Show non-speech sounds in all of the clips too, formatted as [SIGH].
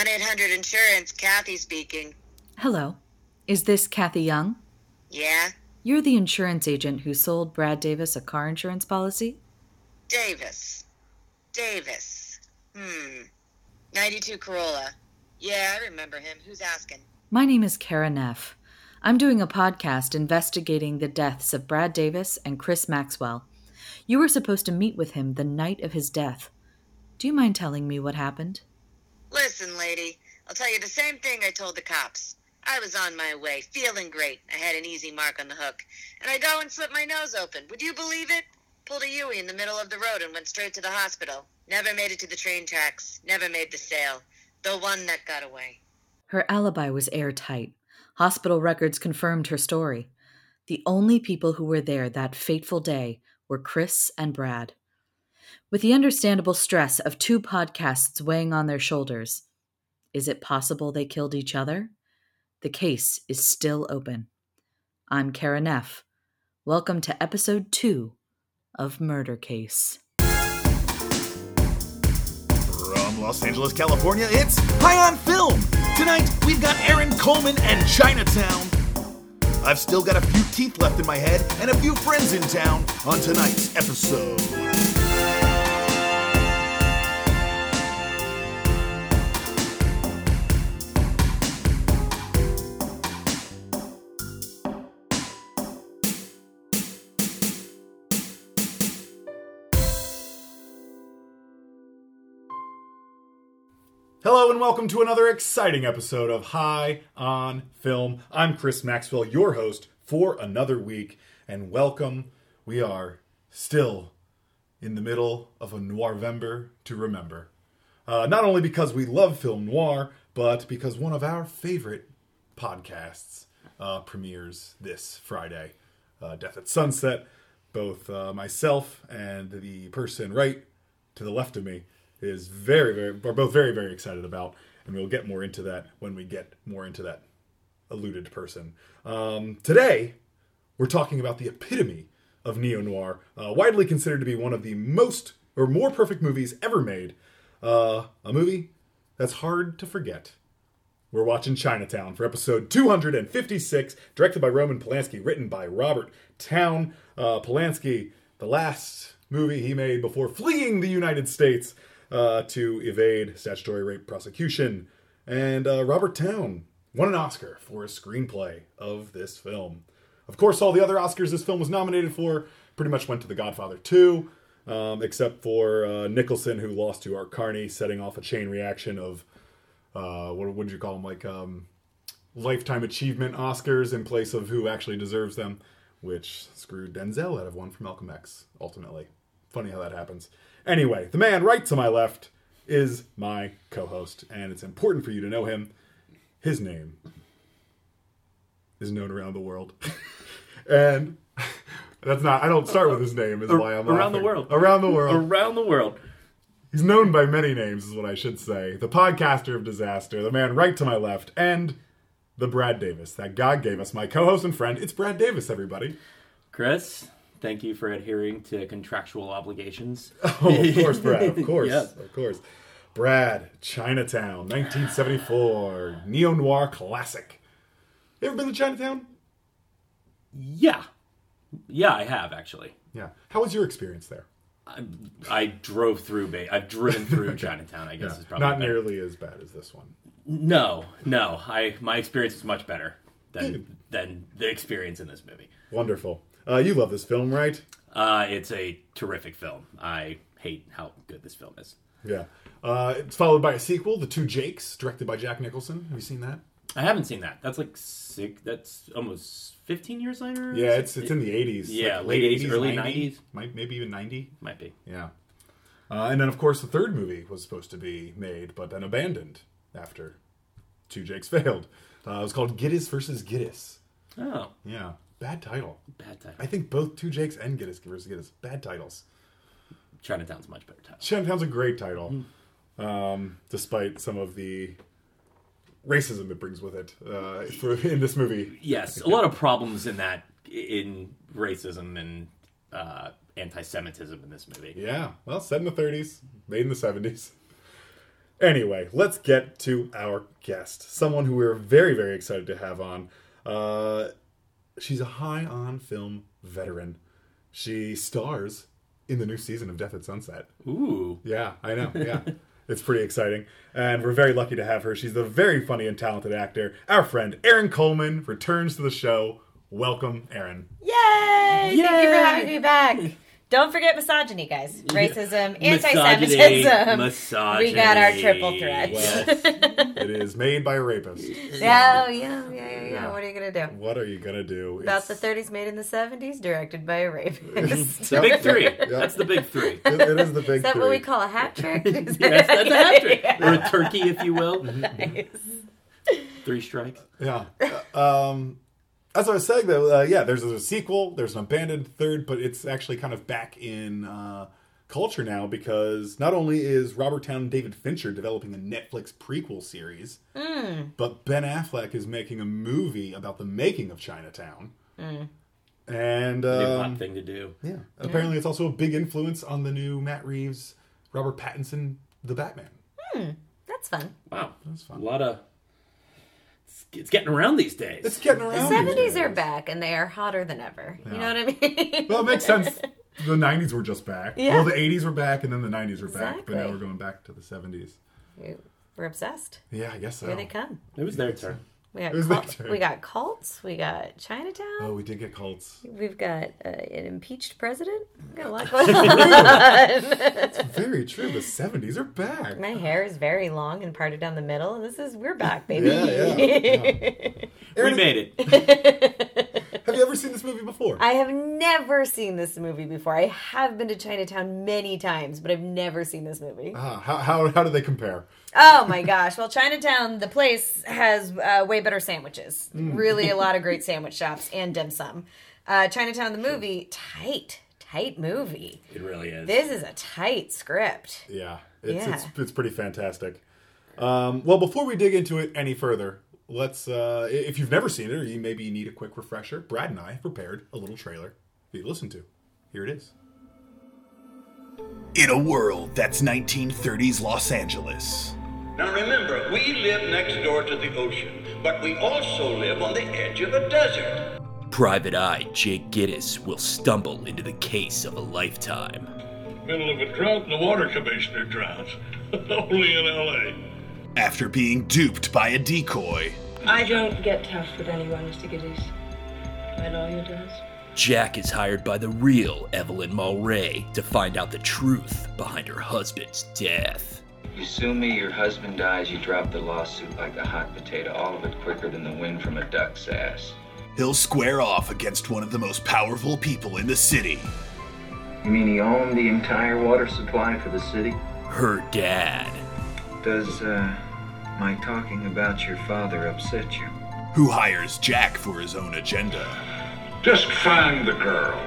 1 800 Insurance, Kathy speaking. Hello. Is this Kathy Young? Yeah? You're the insurance agent who sold Brad Davis a car insurance policy? Davis. Davis. Hmm. 92 Corolla. Yeah, I remember him. Who's asking? My name is Kara Neff. I'm doing a podcast investigating the deaths of Brad Davis and Chris Maxwell. You were supposed to meet with him the night of his death. Do you mind telling me what happened? Listen, lady, I'll tell you the same thing I told the cops. I was on my way, feeling great. I had an easy mark on the hook. And I go and slip my nose open. Would you believe it? Pulled a Yui in the middle of the road and went straight to the hospital. Never made it to the train tracks. Never made the sale. The one that got away. Her alibi was airtight. Hospital records confirmed her story. The only people who were there that fateful day were Chris and Brad. With the understandable stress of two podcasts weighing on their shoulders, is it possible they killed each other? The case is still open. I'm Kara Neff. Welcome to episode two of Murder Case. From Los Angeles, California, it's High on Film. Tonight, we've got Aaron Coleman and Chinatown. I've still got a few teeth left in my head and a few friends in town on tonight's episode. Hello and welcome to another exciting episode of High on Film. I'm Chris Maxwell, your host for another week, and welcome. We are still in the middle of a Noirvember to remember. Uh, not only because we love film noir, but because one of our favorite podcasts uh, premieres this Friday, uh, Death at Sunset. Both uh, myself and the person right to the left of me is very, very, we're both very, very excited about, and we'll get more into that when we get more into that alluded person. Um, today, we're talking about the epitome of neo noir, uh, widely considered to be one of the most or more perfect movies ever made. Uh, a movie that's hard to forget. We're watching Chinatown for episode 256, directed by Roman Polanski, written by Robert Towne. Uh, Polanski, the last movie he made before fleeing the United States uh, to evade statutory rape prosecution. And uh, Robert Towne won an Oscar for his screenplay of this film. Of course, all the other Oscars this film was nominated for pretty much went to The Godfather 2, um, except for uh, Nicholson, who lost to Art Carney, setting off a chain reaction of uh, what would you call them, like um, lifetime achievement Oscars in place of who actually deserves them, which screwed Denzel out of one for Malcolm X. Ultimately, funny how that happens. Anyway, the man right to my left is my co-host, and it's important for you to know him. His name is known around the world, [LAUGHS] and that's not. I don't start with his name. Is why I'm around the world. Around the world. around the world. He's known by many names, is what I should say. The podcaster of disaster, the man right to my left, and the Brad Davis that God gave us, my co-host and friend. It's Brad Davis, everybody. Chris, thank you for adhering to contractual obligations. [LAUGHS] Oh, of course, Brad. Of [LAUGHS] course, Yeah. of course. Brad, Chinatown, 1974, neo noir classic. You ever been to Chinatown? Yeah. Yeah, I have actually. Yeah. How was your experience there? I, I drove through Bay. I've driven through [LAUGHS] Chinatown. I guess is probably Not better. nearly as bad as this one. No, no. I my experience was much better than than the experience in this movie. Wonderful. Uh, you love this film, right? Uh, it's a terrific film. I hate how good this film is. Yeah. Uh, it's followed by a sequel, The Two Jakes, directed by Jack Nicholson. Have you seen that? I haven't seen that. That's like six. That's almost fifteen years later. Yeah, it's it's in the 80s. Yeah, like late 80s, early 90s. Might, maybe even 90. might be. Yeah. Uh, and then, of course, the third movie was supposed to be made, but then abandoned after Two Jakes [LAUGHS] failed. Uh, it was called Gittes versus Gittes. Oh, Yeah. Bad title. bad title. I think both Two Jakes and Gittes versus Gittes. Bad titles. Chinatown's a much better title. Chinatown's a great title, um, despite some of the racism it brings with it uh, for, in this movie. Yes, a lot of problems in that in racism and uh, anti-Semitism in this movie. Yeah, well, set in the 30s, made in the 70s. Anyway, let's get to our guest. Someone who we're very, very excited to have on. Uh, she's a high on film veteran. She stars in the new season of Death at Sunset. Ooh. Yeah, I know. Yeah. [LAUGHS] it's pretty exciting. And we're very lucky to have her. She's a very funny and talented actor. Our friend Aaron Coleman returns to the show. Welcome, Aaron. Yay! Thank you for having me back. Don't forget misogyny, guys. Racism, Misogyny, anti-Semitism. misogyny. We got our triple threat. Well, [LAUGHS] it is made by a rapist. yeah, oh, yeah, yeah, yeah, yeah. What are you gonna do? What are you going to do? About It's- the 30s, made in the 70s, directed by a rapist. [LAUGHS] The big three. That's the big three. It, it is the big Is that three. what we call a hat trick? [LAUGHS] Is Yes, that- that's a hat trick. Yeah. Or a turkey, if you will. Nice. Three strikes. Yeah. Uh, um, as I was saying, though, uh, yeah, there's a sequel. There's an abandoned third, but it's actually kind of back in uh, culture now because not only is Robert Towne and David Fincher developing a Netflix prequel series, but Ben Affleck is making a movie about the making of Chinatown. And Big hot um, thing to do. yeah, apparently it's also a big influence on the new Matt Reeves, Robert Pattinson, The Batman. Hmm. That's fun. Wow. That's fun. A lot of. It's, it's getting around these days. It's getting The around. these 70s are back, and they are hotter than ever. You know what I mean? Well, it makes sense. [LAUGHS] The '90s were just back. Yeah. Well, the '80s were back, and then the '90s were back, but now we're going back to the '70s. We're obsessed. Yeah, I guess so. Here they come. It was their turn. We got, cult- we got cults. We got Chinatown. Oh, we did get cults. We've got uh, an impeached president. We've got a lot [LAUGHS] going on. That's Very true. The '70s are back. My hair is very long and parted down the middle, this is we're back, baby. Yeah, yeah. [LAUGHS] We made it. [LAUGHS] Have you ever seen this movie before? I have never seen this movie before. I have been to Chinatown many times, but I've never seen this movie. Ah, how, how how do they compare? Oh my gosh. Well, Chinatown, the place, has uh, way better sandwiches. Mm. Really, a lot of [LAUGHS] great sandwich shops and dim sum. Uh, Chinatown, the movie, tight, tight movie. It really is. This is a tight script. Yeah, it's Yeah. it's it's pretty fantastic. Um, well, before we dig into it any further, let's uh, if you've never seen it or you maybe need a quick refresher, Brad and I have prepared a little trailer for you to listen to. Here it is. In a world that's 1930s Los Angeles, Now remember, we live next door to the ocean, but we also live on the edge of a desert. Private Eye Jake Gittes will stumble into the case of a lifetime. Middle of a drought and the water commissioner drowns. [LAUGHS] Only in L.A. after being duped by a decoy, I don't get tough with anyone, Mr. Gittes. My lawyer does. Jack is hired by the real Evelyn Mulwray to find out the truth behind her husband's death. You sue me, your husband dies, you drop the lawsuit like a hot potato, all of it quicker than the wind from a duck's ass. he'll square off against one of the most powerful people in the city. You mean he owned the entire water supply for the city? Her dad. Does, uh, my talking about your father upset you? who hires Jack for his own agenda. Just find the girl.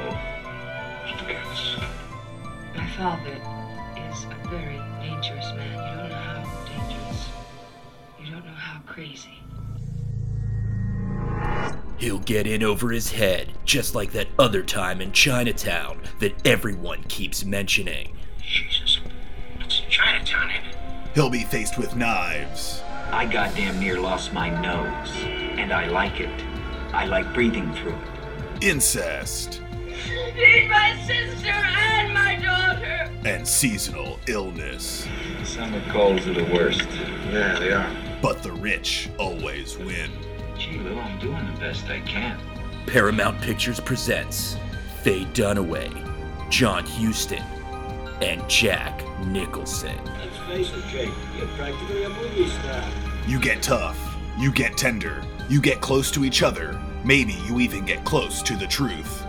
Mr. Getz. My father is a very dangerous man. You don't know how dangerous. You don't know how crazy. He'll get in over his head, just like that other time in Chinatown that everyone keeps mentioning. Jesus, it's Chinatown, ain't it? He'll be faced with knives, I goddamn near lost my nose, and I like it. I like breathing through it. incest, Need my sister and my daughter! and seasonal illness. Summer colds are the worst. Yeah, they are. But the rich always win. Gee, Lou, I'm doing the best I can. Paramount Pictures presents Faye Dunaway, John Huston, and Jack Nicholson. Let's face it, Jake. You're practically a movie star. You get tough, you get tender, you get close to each other, maybe you even get close to the truth.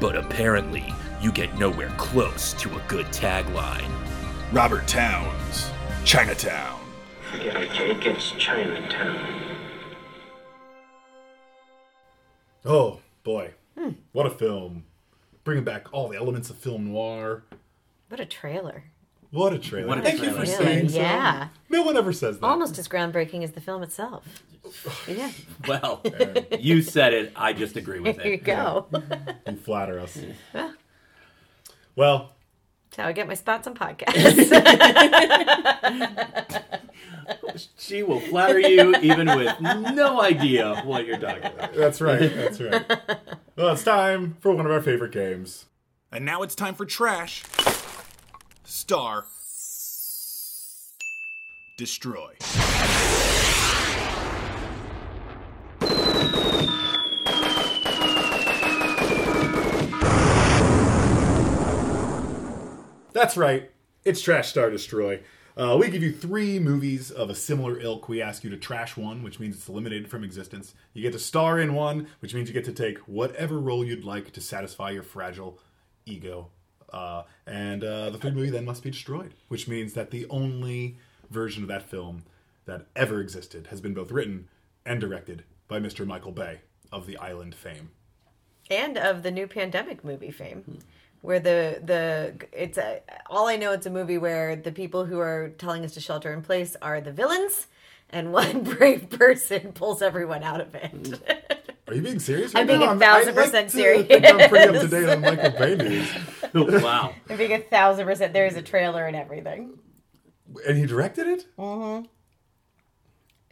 But apparently, you get nowhere close to a good tagline. Robert Towne's, Chinatown. Forget it, Jake. It's Chinatown. Oh boy, hmm. what a film! Bringing back all the elements of film noir. What a trailer. What a trailer! What a Thank you for Really? saying so. Yeah. No one ever says that. Almost as groundbreaking as the film itself. Yeah. Well, [LAUGHS] you said it. I just agree with it. There you it. go. You [LAUGHS] flatter us. well, That's how I get my spots on [LAUGHS] podcasts. She will flatter you even with no idea what you're talking about. That's right. That's right. Well, it's time for one of our favorite games. And now it's time for trash. Star. Destroy. That's right. It's Trash Star Destroy. Uh, we give you three movies of a similar ilk. We ask you to trash one, which means it's eliminated from existence. You get to star in one, which means you get to take whatever role you'd like to satisfy your fragile ego. Uh, and uh, the third movie then must be destroyed, which means that the only version of that film that ever existed has been both written and directed by Mr. Michael Bay of The Island fame. and of the new pandemic movie fame where the the it's a all i know it's a movie where the people who are telling us to shelter in place are the villains and one [LAUGHS] brave person pulls everyone out of it [LAUGHS] Are you being serious? I'm being now? a thousand I like percent to serious. I'm pretty up to date on Michael Bay news. [LAUGHS] wow. i'm being a thousand percent there's a trailer and everything And he directed it? mm-hmm.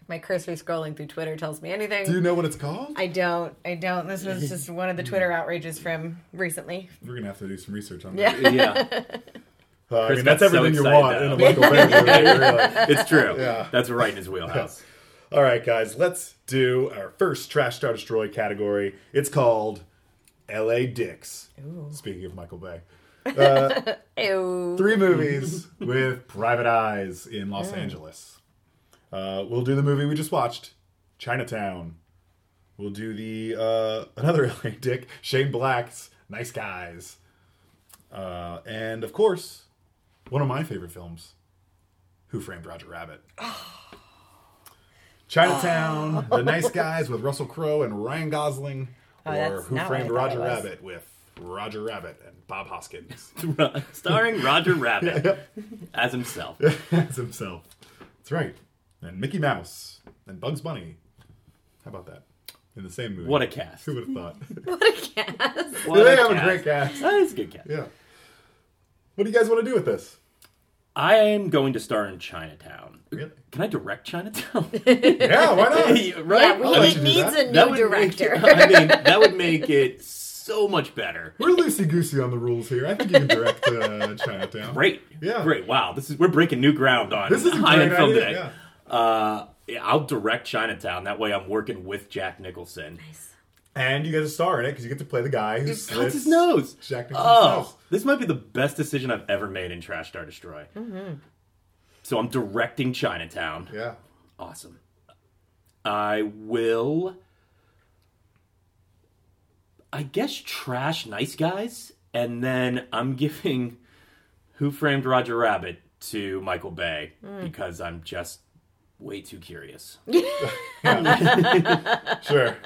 if my cursory scrolling through twitter tells me anything Do you know what it's called? i don't i don't this was just one of the twitter outrages from recently We're gonna have to do some research on Yeah. that. Yeah. Uh, I mean, that's got so everything you excited, want in a. Michael Bay movie. [LAUGHS] It's true. Yeah. That's right in his wheelhouse. All right, guys, let's do our first Trash Star Destroy category. It's called L.A. Dicks. Speaking of Michael Bay. [LAUGHS] Uh, three movies with private eyes in Los Angeles. Uh, we'll do the movie we just watched, Chinatown. We'll do the uh, another [LAUGHS] LA Dick, Shane Black's Nice Guys, uh, and of course, one of my favorite films, Who Framed Roger Rabbit. Chinatown, oh. The Nice Guys with Russell Crowe and Ryan Gosling, Oh, or Who not what I Framed Roger. Rabbit with Roger Rabbit and Bob Hoskins. [LAUGHS] Starring Roger Rabbit [LAUGHS] as himself. [LAUGHS] as himself. That's right. And Mickey Mouse and Bugs Bunny. How about that? In the same movie. What a cast. Who would have thought? what a cast What they a have a great cast. That is a good cast. Yeah. What do you guys want to do with this? I am going to star in Chinatown. Really? Can I direct Chinatown? [LAUGHS] Yeah, why not? [LAUGHS] right? yeah, I'll we, it needs that. a That new would make- director [LAUGHS] I mean, that would make it so much better. We're loosey goosey on the rules here. I think you can direct uh, Chinatown. Great. Yeah. Great. Wow. This is we're breaking new ground on This is a high end great film idea, today. yeah. Uh, yeah, I'll direct Chinatown. That way, I'm working with Jack Nicholson. And you get a star in it because you get to play the guy who Cuts his nose. Jack Nicholson's Oh, nose. this might be the best decision I've ever made in Trash Star Destroy. Mm-hmm. So I'm directing Chinatown. Yeah. Awesome. I will. I guess trash nice guys, and then I'm giving Who Framed Roger Rabbit to Michael Bay mm. because I'm just way too curious. [LAUGHS] [LAUGHS] Sure.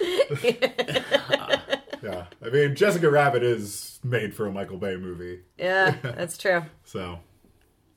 [LAUGHS] yeah. I mean, Jessica Rabbit is made for a Michael Bay movie. yeah [LAUGHS] that's true So,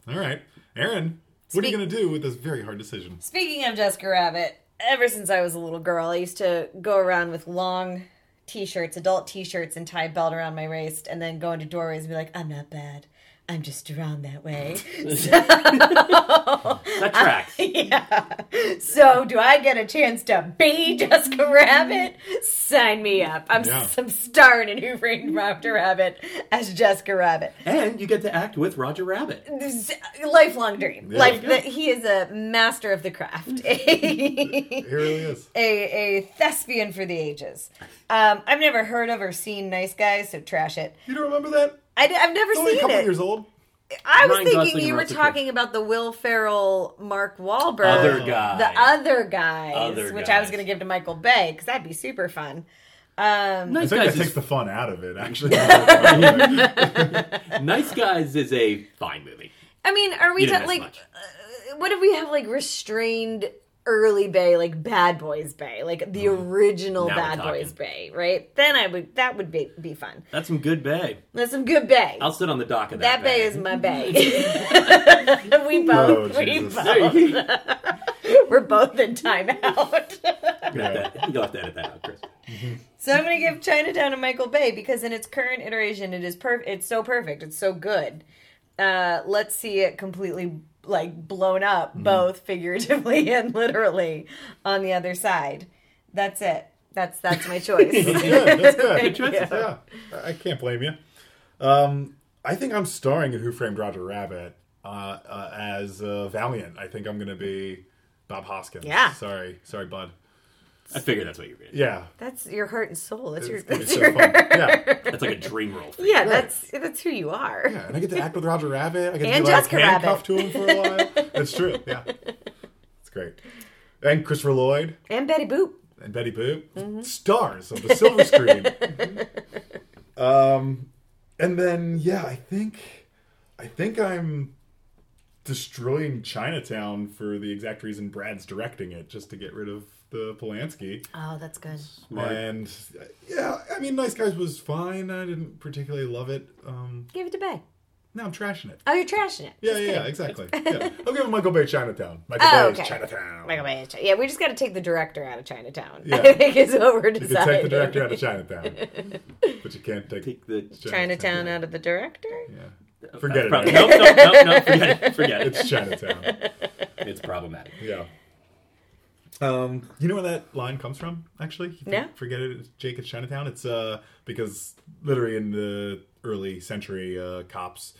all right. Aaron, what are you going to do with this very hard decision? Speaking of Jessica Rabbit, ever since I was a little girl, I used to go around with long t-shirts, adult t-shirts, and tie a belt around my waist, and then go into doorways and be like, "I'm not bad. I'm just drawn that way." [LAUGHS] [LAUGHS] That tracks. [LAUGHS] yeah. So, do I get a chance to be Jessica Rabbit? Sign me up. I'm, Yeah. I'm starring in Who Framed Roger Rabbit as Jessica Rabbit. and you get to act with Roger Rabbit. Lifelong dream. Yeah. Life that he is a master of the craft. He really is. a, a thespian for the ages. Um, I've never heard of or seen Nice Guys, so trash it. You don't remember that? I, have never It's only a seen couple it. years old. I was Ryan thinking Gosling you and were Russell Crowe. talking about the Will Ferrell, Mark Wahlberg, Other guy. the other guys, Other which I was guys. going to give to Michael Bay because that'd be super fun. Um, Nice I think guys, that takes is, the fun out of it, actually. [LAUGHS] nice guys is a fine movie. I mean, are we You didn't ta- miss like? much. Uh, what if we have like restrained early Bay, like Bad Boys Bay, like the original Mm-hmm. Now Bad. Boys Bay, right? Then I would that would be be fun. That's some good bay. That's some good Bay. I'll sit on the dock of that bay. that, bay is my bay. [LAUGHS] [LAUGHS] we both, Oh, we Jesus. both, [LAUGHS] we're both in timeout. You have to- You'll have to edit that out, Chris. So I'm gonna give Chinatown to Michael Bay because in its current iteration, it is perfect. It's so perfect. It's so good. Uh, let's see it completely like blown up, Mm-hmm. both [LAUGHS] figuratively and literally, on the other side. That's it. That's that's my choice. [LAUGHS] That's good. That's good. Thank you. Yeah, I I can't blame you. Um, I think I'm starring in Who Framed Roger Rabbit uh, uh, as uh, Valiant. I think I'm going to be Bob Hoskins. Yeah. Sorry, sorry, bud. I figured that's what you're gonna Yeah. That's your heart and soul. That's your. It's That's, so your fun. Yeah. [LAUGHS] That's like a dream role. For yeah, Right. that's that's who you are. Yeah, and I get to act with Roger Rabbit. I get And to be like Jessica handcuffed Rabbit. to him for a while. [LAUGHS] It's true. Yeah, it's great. And Christopher Lloyd And Betty Boop. and Betty Boop, Mm-hmm. stars of the silver screen. [LAUGHS] um, and then yeah, I think, I think I'm destroying Chinatown for the exact reason Brad's directing it, just to get rid of the Polanski. Oh, that's good. And uh, yeah, I mean, Nice Guys was fine. I didn't particularly love it. Um, Give it to Bay. now I'm trashing it. Oh, you're trashing it. Yeah, Just yeah, yeah, exactly. [LAUGHS] Yeah. I'll give it Michael Bay Chinatown. Michael Oh, Bay's okay. Chinatown. Michael Bay. is Chi- Yeah, we just got to take the director out of Chinatown. Yeah. [LAUGHS] I think is what we're deciding. You can take the director out of Chinatown, but you can't take, Take the Chinatown out of the director. Yeah, forget it. Prob- Aaron. [LAUGHS] nope, nope, nope, nope. Forget it. Forget it. It's Chinatown. It's problematic. Yeah. Um, you know where that line comes from? Actually, You No. Forget it. It's Jake. It's Chinatown. It's uh because literally in the early century, uh, cops,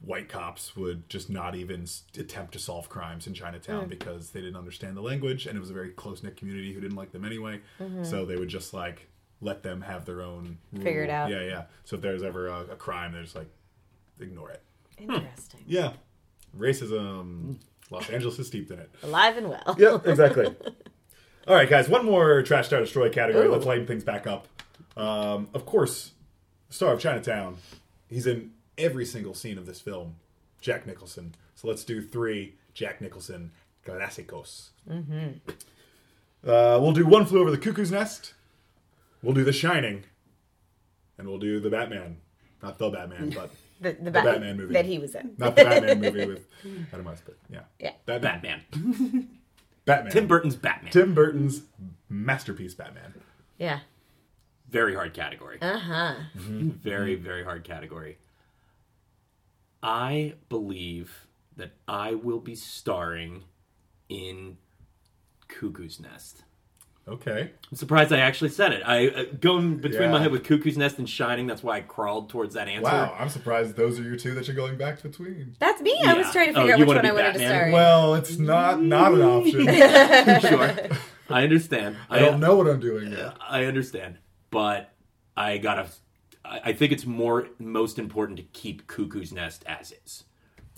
white cops, would just not even attempt to solve crimes in Chinatown Mm. because they didn't understand the language, and it was a very close knit community who didn't like them anyway. Mhm. So they would just like let them have their own Figure it out. Yeah, yeah. So if there's ever a, a crime, they're just like ignore it. Interesting. Yeah, racism. Los Angeles is steeped in it. Alive and well. Yep, exactly. [LAUGHS] All right, guys, one more trash star destroy category. Ooh. Let's lighten things back up. Um, of course, star of Chinatown. He's in every single scene of this film. Jack Nicholson. So let's do three Jack Nicholson clásicos. Mm-hmm. Uh, we'll do One Flew Over the Cuckoo's Nest. We'll do The Shining. And we'll do The Batman. Not The Batman, but The, the, the Bat- Batman movie. that he was in. Not the Batman movie [LAUGHS] with Adam West, but yeah. Yeah. Batman. Batman. [LAUGHS] Batman. Tim Burton's Batman. Tim Burton's masterpiece Batman. Yeah. Very hard category. Uh huh. Very, very hard category. I believe that I will be starring in Cuckoo's Nest. Okay. I'm surprised I actually said it. I uh, going between my head with Cuckoo's Nest and Shining. That's why I crawled towards that answer. Wow, I'm surprised those are your two that you're going back between. That's me. I was trying to Oh, figure out which one I wanted to Batman? star in. Well, it's not not an option. [LAUGHS] [LAUGHS] sure, I understand. I don't know what I'm doing yet. I understand, but I gotta. I I think it's more most important to keep Cuckoo's Nest as is.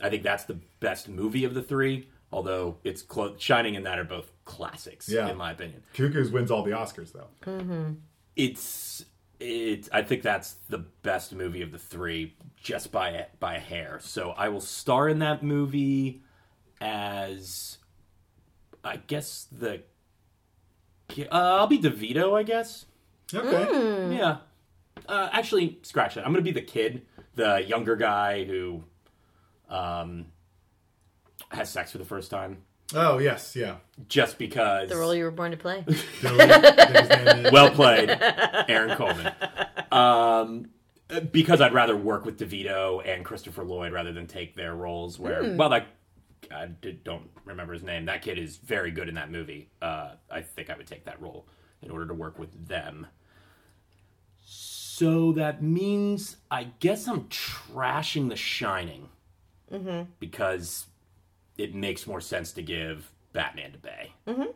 I think that's the best movie of the three. Although it's close, Shining and that are both classics, Yeah. in my opinion. Cuckoos wins all the Oscars though. Mm-hmm. It's it. I think that's the best movie of the three, just by a, by a hair. So I will star in that movie as, I guess the. Uh, I'll be DeVito, I guess. Okay. Yeah. Uh, actually, scratch that. I'm gonna be the kid, the younger guy who, um, has sex for the first time. Oh yes, yeah. Just because. The role you were born to play. [LAUGHS] well played, Aaron Coleman. Um, because I'd rather work with DeVito and Christopher Lloyd rather than take their roles. Where Hmm. well, that I did, don't remember his name. That kid is very good in that movie. Uh, I think I would take that role in order to work with them. So that means I guess I'm trashing The Shining Mm-hmm. because it makes more sense to give Batman to Bay. Mm-hmm.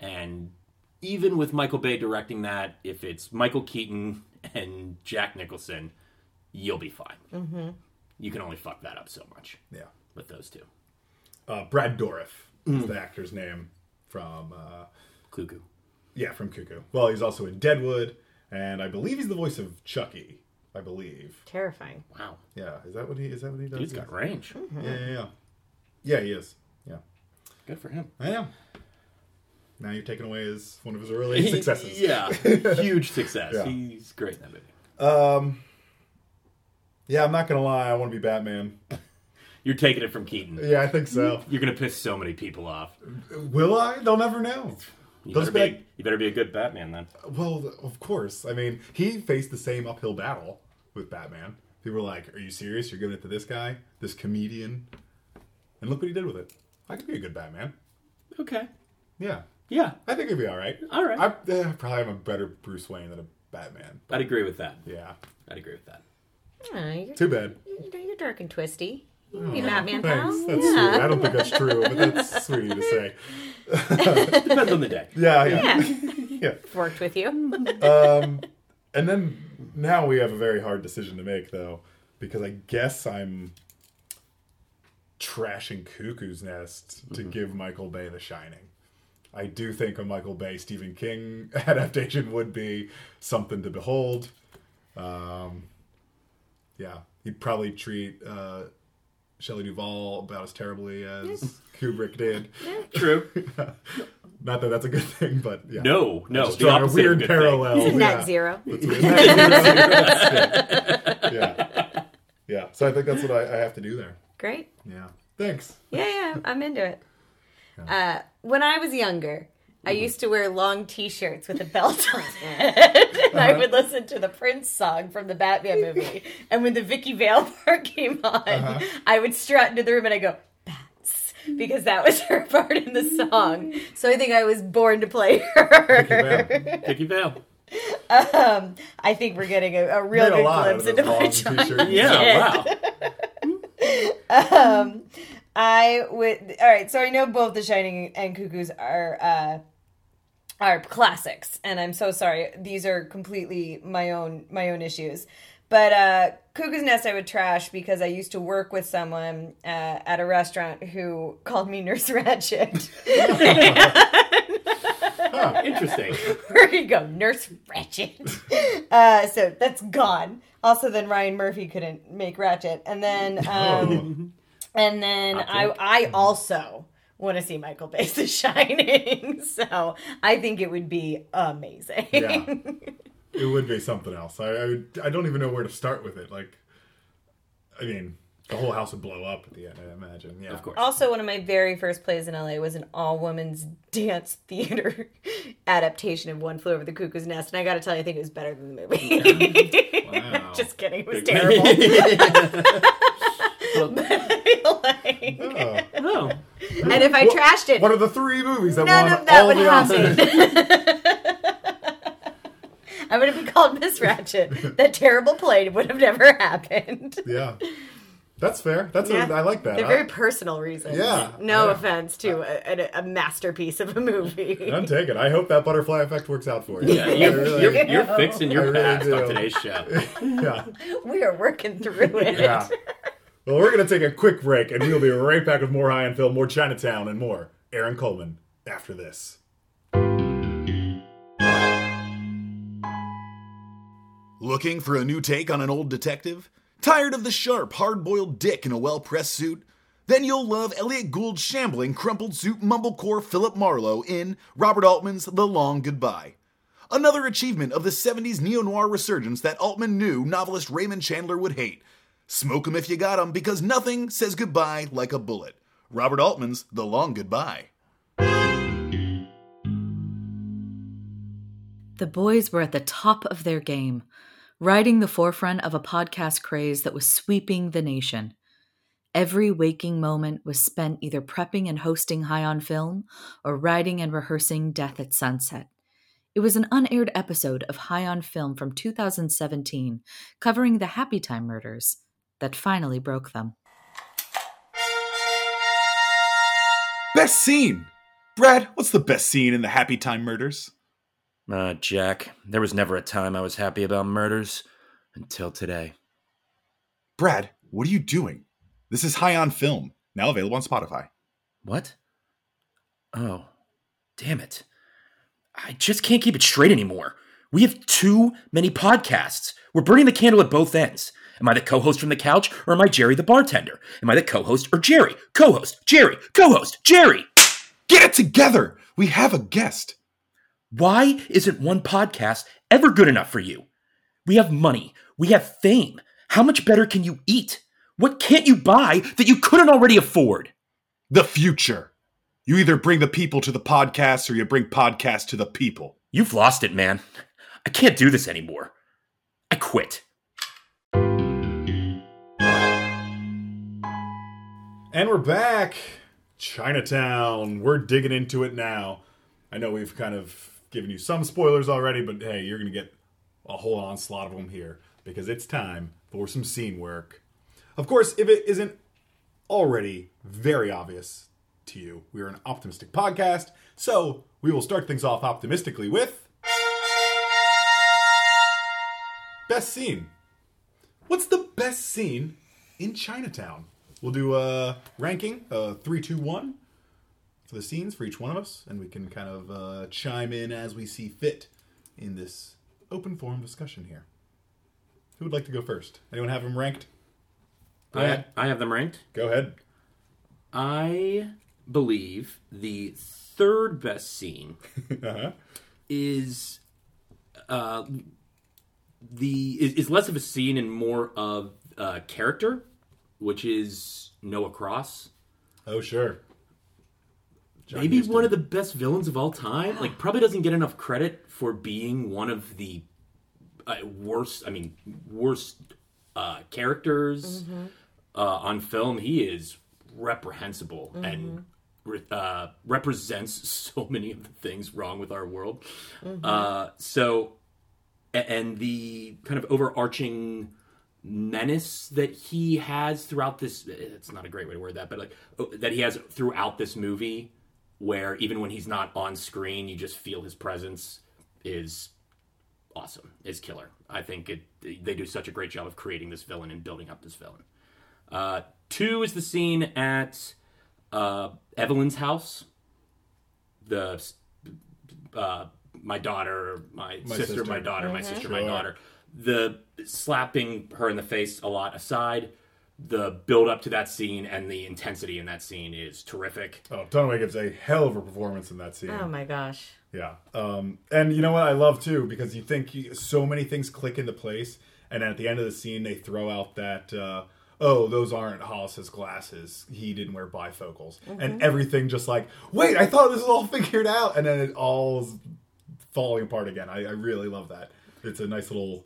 And even with Michael Bay directing that, if it's Michael Keaton and Jack Nicholson, you'll be fine. Mm-hmm. You can only fuck that up so much Yeah. with those two. Uh, Brad Dourif is Mm. the actor's name from uh, Cuckoo. Yeah, from Cuckoo. Well, he's also in Deadwood, and I believe he's the voice of Chucky. I believe. Terrifying. Wow. Yeah, is that what he is that what he does? Dude's got range. Mm-hmm. Yeah, yeah, yeah. Yeah, he is. Yeah. Good for him. I know. Now you're taking away his one of his early successes. yeah. [LAUGHS] Huge success. Yeah. He's great in that movie. Um. Yeah, I'm not gonna lie. I want to be Batman. You're taking it from Keaton. Yeah, I think so. You're gonna piss so many people off. Will I? They'll never know. You better, be, bad- you better be a good Batman then. Well, of course. I mean, he faced the same uphill battle with Batman. People were like, "Are you serious? You're giving it to this guy, this comedian?" And look what he did with it. I could be a good Batman. Okay. Yeah, Yeah, I think he'd be all right. All right. I eh, probably am a better Bruce Wayne than a Batman. I'd agree with that. Yeah, I'd agree with that. Oh, you're, too bad. you know, you're dark and twisty. You can be Batman, pal. That's yeah. sweet. I don't think that's true, but that's [LAUGHS] sweet of you to say. [LAUGHS] Depends on the day. Yeah, yeah, Yeah. yeah. Worked with you. [LAUGHS] Um, and then now we have a very hard decision to make, though, because I guess I'm trashing Cuckoo's Nest to give Michael Bay The Shining. I do think a Michael Bay Stephen King [LAUGHS] adaptation would be something to behold. Um, yeah, he'd probably treat uh, Shelley Duvall about as terribly as Kubrick did. True. [LAUGHS] Not that that's a good thing, but yeah. No, no, Just the drawing a opposite of a weird thing. parallel. He's a net yeah. zero. [LAUGHS] yeah. Yeah. So I think that's what I, I have to do there. Great. Yeah. Thanks. Yeah, yeah, I'm into it. [LAUGHS] Uh, when I was younger, I used to wear long T-shirts with a belt on [LAUGHS] it, and I would listen to the Prince song from the Batman movie. [LAUGHS] And when the Vicki Vale part came on, I would strut into the room and I go bats because that was her part in the song. So I think I was born to play her. Vicki Vale. Um, I think we're getting a, a real good lot out of glimpse into my childhood. Yeah, wow. Um, I would. All right, so I know both The Shining and Cuckoos are uh, are classics, and I'm so sorry. These are completely my own my own issues. But uh, Cuckoo's Nest, I would trash because I used to work with someone uh, at a restaurant who called me Nurse Ratched. [LAUGHS] [LAUGHS] [LAUGHS] Interesting. Where you go, Nurse Ratched. [LAUGHS] Uh, so that's gone. Also, then Ryan Murphy couldn't make Ratched, and then [LAUGHS] um, and then I I also want to see Michael Bay's The Shining. So I think it would be amazing. Yeah. It would be something else. I, I I don't even know where to start with it. Like, I mean, the whole house would blow up at the end. I imagine. Yeah. Of course. Also, one of my very first plays in LA was an all women's [LAUGHS] dance theater [LAUGHS] adaptation of One Flew Over the Cuckoo's Nest, and I got to tell you, I think it was better than the movie. [LAUGHS] Wow. Just kidding, it was Good. terrible. But I like- Oh. Oh, and if I trashed it, One of the three movies that none won of that all would the happen. I would have been called Miss Ratched. That terrible play would have never happened. Yeah. That's fair. That's Yeah. a, I like that. They're I- very personal reasons. Yeah, No yeah. offense to a, a, a masterpiece of a movie. [LAUGHS] I'm taking. I hope that butterfly effect works out for you. yeah, I you're, really- you're, you're fixing your really past do. on today's show. [LAUGHS] yeah. we are working through it. Yeah. Well, we're going to take a quick break, and we'll be right back with more High on Film, more Chinatown, and more Aaron Coleman after this. Looking for a new take on an old detective? Tired of the sharp, hard boiled dick in a well pressed suit? Then you'll love Elliott Gould's shambling, crumpled suit mumblecore Philip Marlowe in Robert Altman's The Long Goodbye. Another achievement of the 70s neo noir resurgence that Altman knew novelist Raymond Chandler would hate. Smoke 'em if you got 'em, because nothing says goodbye like a bullet. Robert Altman's The Long Goodbye. The boys were at the top of their game, riding the forefront of a podcast craze that was sweeping the nation. Every waking moment was spent either prepping and hosting High on Film or writing and rehearsing Death at Sunset. It was an unaired episode of High on Film from 2017, covering the Happy Time murders that finally broke them. Best scene! Brad, what's the best scene in the Happy Time Murders? Uh, Jack, there was never a time I was happy about murders until today. Brad, what are you doing? This is High on Film, now available on Spotify. What? Oh, damn it. I just can't keep it straight anymore. We have too many podcasts. We're burning the candle at both ends. Am I the co host from the couch or am I Jerry the bartender? Am I the co host or Jerry? Co host, Jerry, co host, Jerry! Get it together! We have a guest. Why isn't one podcast ever good enough for you? We have money. We have fame. How much better can you eat? What can't you buy that you couldn't already afford? The future. You either bring the people to the podcast or you bring podcasts to the people. You've lost it, man. I can't do this anymore. I quit. And we're back. Chinatown. We're digging into it now. I know we've kind of given you some spoilers already, but hey, you're going to get a whole onslaught of them here because it's time for some scene work. Of course, if it isn't already very obvious to you, we are an optimistic podcast, so we will start things off optimistically with best scene. What's the best scene in Chinatown? We'll do a ranking, uh, three, two, one, for the scenes for each one of us, and we can kind of uh, chime in as we see fit in this open forum discussion here. Who would like to go first? Anyone have them ranked? Go I, ahead. I have them ranked. Go ahead. I believe the third best scene [LAUGHS] Uh-huh. is uh, the is, is less of a scene and more of uh, character, which is Noah Cross. Oh, sure. John Maybe Huston. one of the best villains of all time. Like, [GASPS] probably doesn't get enough credit for being one of the uh, worst. I mean, worst uh, characters uh, on film. He is reprehensible and re- uh, represents [LAUGHS] so many of the things wrong with our world. Uh, so, and the kind of overarching menace that he has throughout this it's not a great way to word that but like that he has throughout this movie where even when he's not on screen you just feel his presence is awesome is killer. I think it they do such a great job of creating this villain and building up this villain. Uh two is the scene at uh evelyn's house. The uh my daughter my, My sister, sister. my daughter my sister my daughter. The slapping her in the face a lot aside the build up to that scene and the intensity in that scene is terrific Oh, Dunaway gives a hell of a performance in that scene. Oh my gosh. Yeah. Um, and you know what I love too because you think you, so many things click into place, and at the end of the scene they throw out that uh, oh those aren't Hollis's glasses. He didn't wear bifocals, and everything just like wait I thought this was all [LAUGHS] figured out, and then it all is falling apart again. I, I really love that. It's a nice little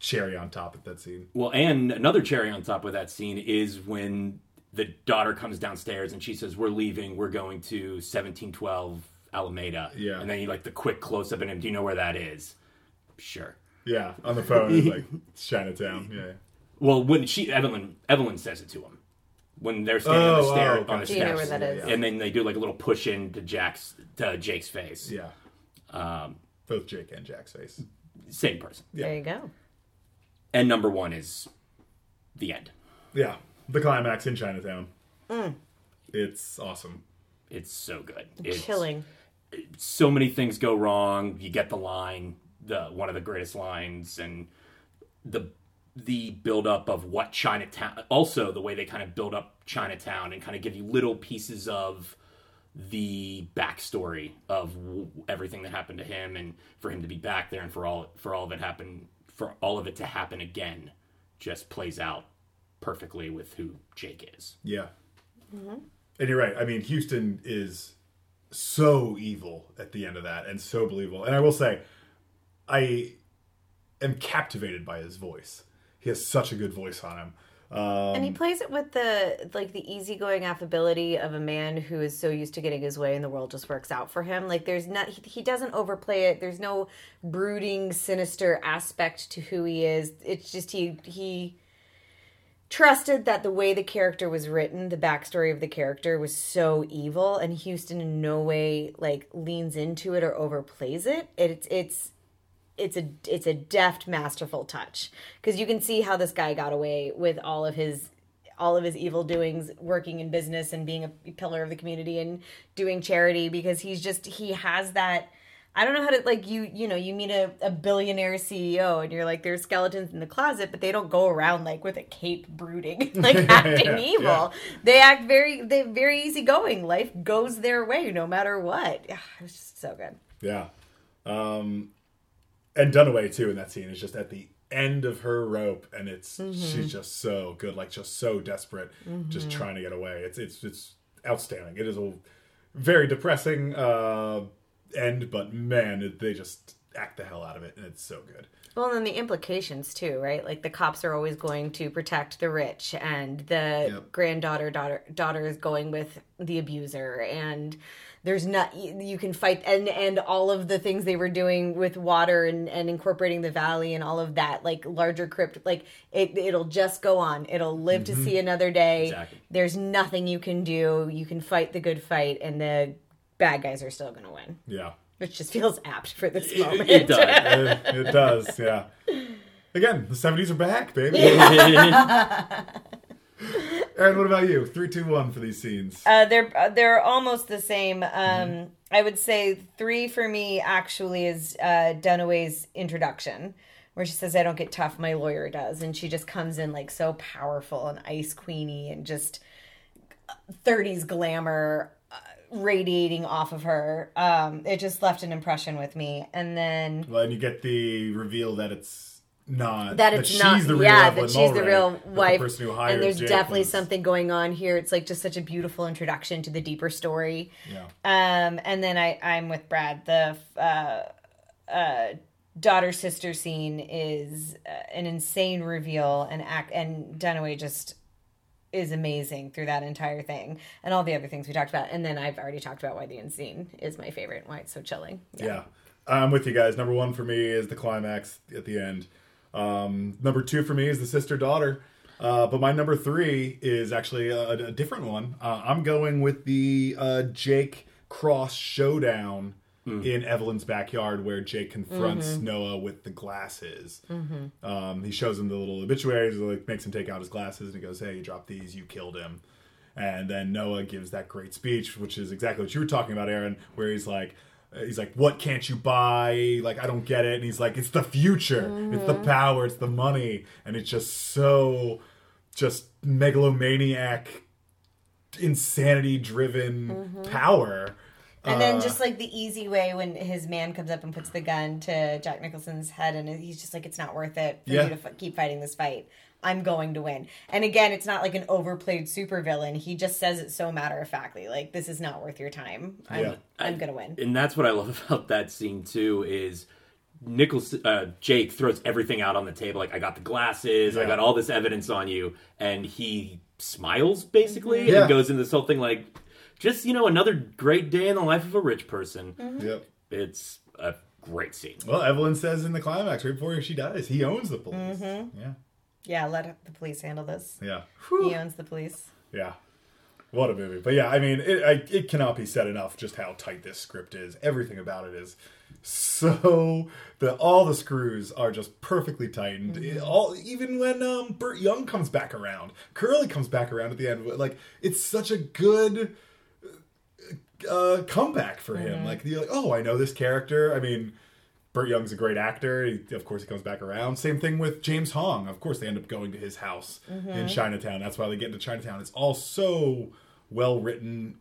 cherry on top of that scene. Well, and another cherry on top of that scene is when the daughter comes downstairs and she says, "We're leaving. We're going to 1712 Alameda." Yeah. And then you like the quick close up in him. Do you know where that is? Sure. Yeah, on the phone it's [LAUGHS] like it's Chinatown. Yeah. Well, when she Evelyn Evelyn says it to him when they're standing on the Oh, stair oh, on the gotcha. Do you know where that is? and then they do like a little push in to Jack's to Jake's face. Yeah. Um, Both Jake and Jack's face. same person. Yeah. There you go. And number one is the end. Yeah. The climax in Chinatown. Mm. It's awesome. It's so good. It's, Chilling. so many things go wrong. You get the line, the one of the greatest lines, and the the build up of what Chinatown. Also, the way they kind of build up Chinatown and kind of give you little pieces of the backstory of w- everything that happened to him, and for him to be back there, and for all for all of it happen for all of it to happen again, just plays out perfectly with who Jake is. Yeah. Mm-hmm. And you're right. I mean, Huston is so evil at the end of that and so believable. And I will say, I am captivated by his voice. He has such a good voice on him. Um, And he plays it with the like the easygoing affability of a man who is so used to getting his way and the world just works out for him. Like there's not he, he doesn't overplay it. There's no brooding, sinister aspect to who he is. It's just he he trusted that the way the character was written, the backstory of the character was so evil, and Huston in no way like leans into it or overplays it. It's it's it's a it's a deft, masterful touch because you can see how this guy got away with all of his all of his evil doings, working in business and being a pillar of the community and doing charity because he's just he has that. I don't know how to like you you know you meet a, a billionaire CEO and you're like there's skeletons in the closet but they don't go around like with a cape brooding [LAUGHS] like [LAUGHS] acting Yeah, evil yeah. they act very they very easygoing life goes their way no matter what [SIGHS] it was just so good Yeah. Um, and Dunaway too in that scene is just at the end of her rope, and it's she's just so good, like just so desperate, just trying to get away. It's it's it's outstanding. It is a very depressing uh, end, but man, it, they just act the hell out of it, and it's so good. Well, and then the implications too, right? Like the cops are always going to protect the rich, and the Yep. granddaughter daughter daughter is going with the abuser, and there's not you can fight and and all of the things they were doing with water and and incorporating the valley and all of that, like larger crypt, like it it'll just go on. It'll live to see mm-hmm. another day. Exactly. There's nothing you can do. You can fight the good fight, and the bad guys are still going to win, Yeah. which just feels apt for this It, moment. it does. it, [LAUGHS] it does, yeah. Again, the 70s are back, baby. [LAUGHS] [LAUGHS] Aaron, what about you? Three, two, one for these scenes. Uh, they're uh, they're almost the same. Um, I would say three for me actually is uh, Dunaway's introduction, where she says, "I don't get tough, my lawyer does," and she just comes in like so powerful and ice queeny and just '30s glamour uh, radiating off of her. Um, it just left an impression with me, and then Well, and you get the reveal that it's not that it's she's not the real yeah that she's the real that the wife hired and there's Jake definitely was- something going on here it's like just such a beautiful introduction to the deeper story Yeah. um and then i i'm with brad the uh uh daughter sister scene is uh, an insane reveal and act and dunaway just is amazing through that entire thing and all the other things we talked about and then i've already talked about why the end scene is my favorite and why it's so chilling Yeah. I'm with you guys. Number one for me is the climax at the end. Um, number two for me is the sister daughter. Uh, but my number three is actually a, a different one. Uh, I'm going with the uh, Jake Cross showdown in Evelyn's backyard where Jake confronts Noah with the glasses. Um, he shows him the little obituaries, like makes him take out his glasses, and he goes, "Hey, you dropped these. You killed him." And then Noah gives that great speech, which is exactly what you were talking about, Aaron, where he's like, Uh, he's like, "What can't you buy? Like, I don't get it." And he's like, "It's the future. It's the mm. power. It's the money." And it's just so, just megalomaniac, insanity-driven mm-hmm. power. And then Uh, just like the easy way when his man comes up and puts the gun to Jack Nicholson's head, and he's just like, "It's not worth it for Yeah. you to f- keep fighting this fight. I'm going to win." And again, it's not like an overplayed supervillain. He just says it so matter of factly, like, "This is not worth your time. I'm, Yeah. I'm gonna win." and that's what I love [LAUGHS] about that scene too is Nichols uh, Jake throws everything out on the table like I got the glasses, I got all this evidence on you and he smiles basically mm-hmm. Yeah. and goes into this whole thing like just you know another great day in the life of a rich person. Mm-hmm. Yep. It's a great scene. Well, Evelyn says in the climax right before she dies, he owns the police. Mm-hmm. Yeah. Yeah, let the police handle this. Yeah. He owns the police. Yeah. What a movie. But yeah, I mean, it, I, it cannot be said enough just how tight this script is. Everything about it is so the all the screws are just perfectly tightened. It- all even when um Burt Young comes back around, Curly comes back around at the end. Like it's such a good uh comeback for him. Like you're like, oh, I know this character. I mean, Burt Young's a great actor. He, of course, he comes back around. Same thing with James Hong. Of course, they end up going to his house in Chinatown. That's why they get into Chinatown. It's all so well written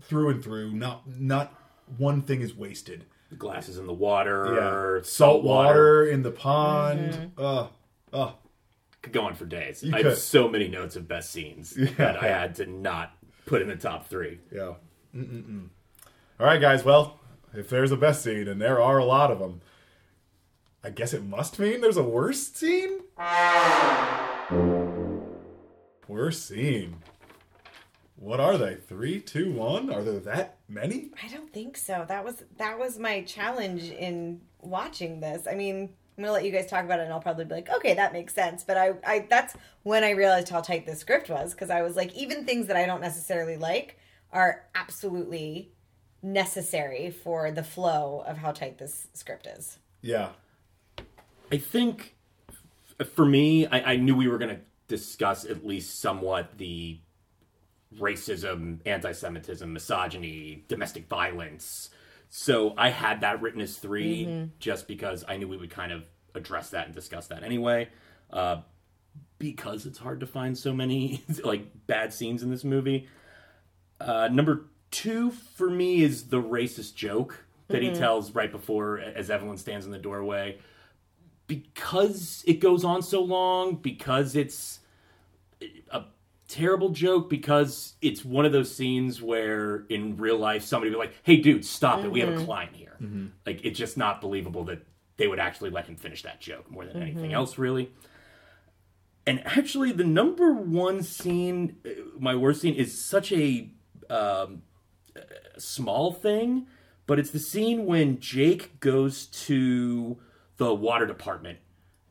through and through. Not not one thing is wasted. The glasses in the water, Yeah, salt water in the pond. Uh, uh, Could go on for days. You I could. have so many notes of best scenes [LAUGHS] Yeah. that I had to not put in the top three. yeah. Mm-mm-mm. All right, guys. Well, if there's a best scene, and there are a lot of them, I guess it must mean there's a worst scene. Worst scene. What are they? Three, two, one? Are there that many? I don't think so. That was that was my challenge in watching this. I mean, I'm gonna let you guys talk about it, and I'll probably be like, okay, that makes sense. But I, I that's when I realized how tight the script was because I was like, even things that I don't necessarily like are absolutely necessary for the flow of how tight this script is. Yeah. I think for me, I, I knew we were going to discuss at least somewhat the racism, anti Semitism, misogyny, domestic violence. So I had that written as 3 just because I knew we would kind of address that and discuss that anyway. Uh, because it's hard to find so many [LAUGHS] like bad scenes in this movie. Uh, number two for me is the racist joke that he tells right before as Evelyn stands in the doorway. Because it goes on so long, because it's a terrible joke because it's one of those scenes where in real life somebody would be like, "Hey, dude, stop it. We have a client here." Like it's just not believable that they would actually let him finish that joke more than anything else, really. And actually, the number one scene, uh, my worst scene, is such a um, small thing, but it's the scene when Jake goes to the water department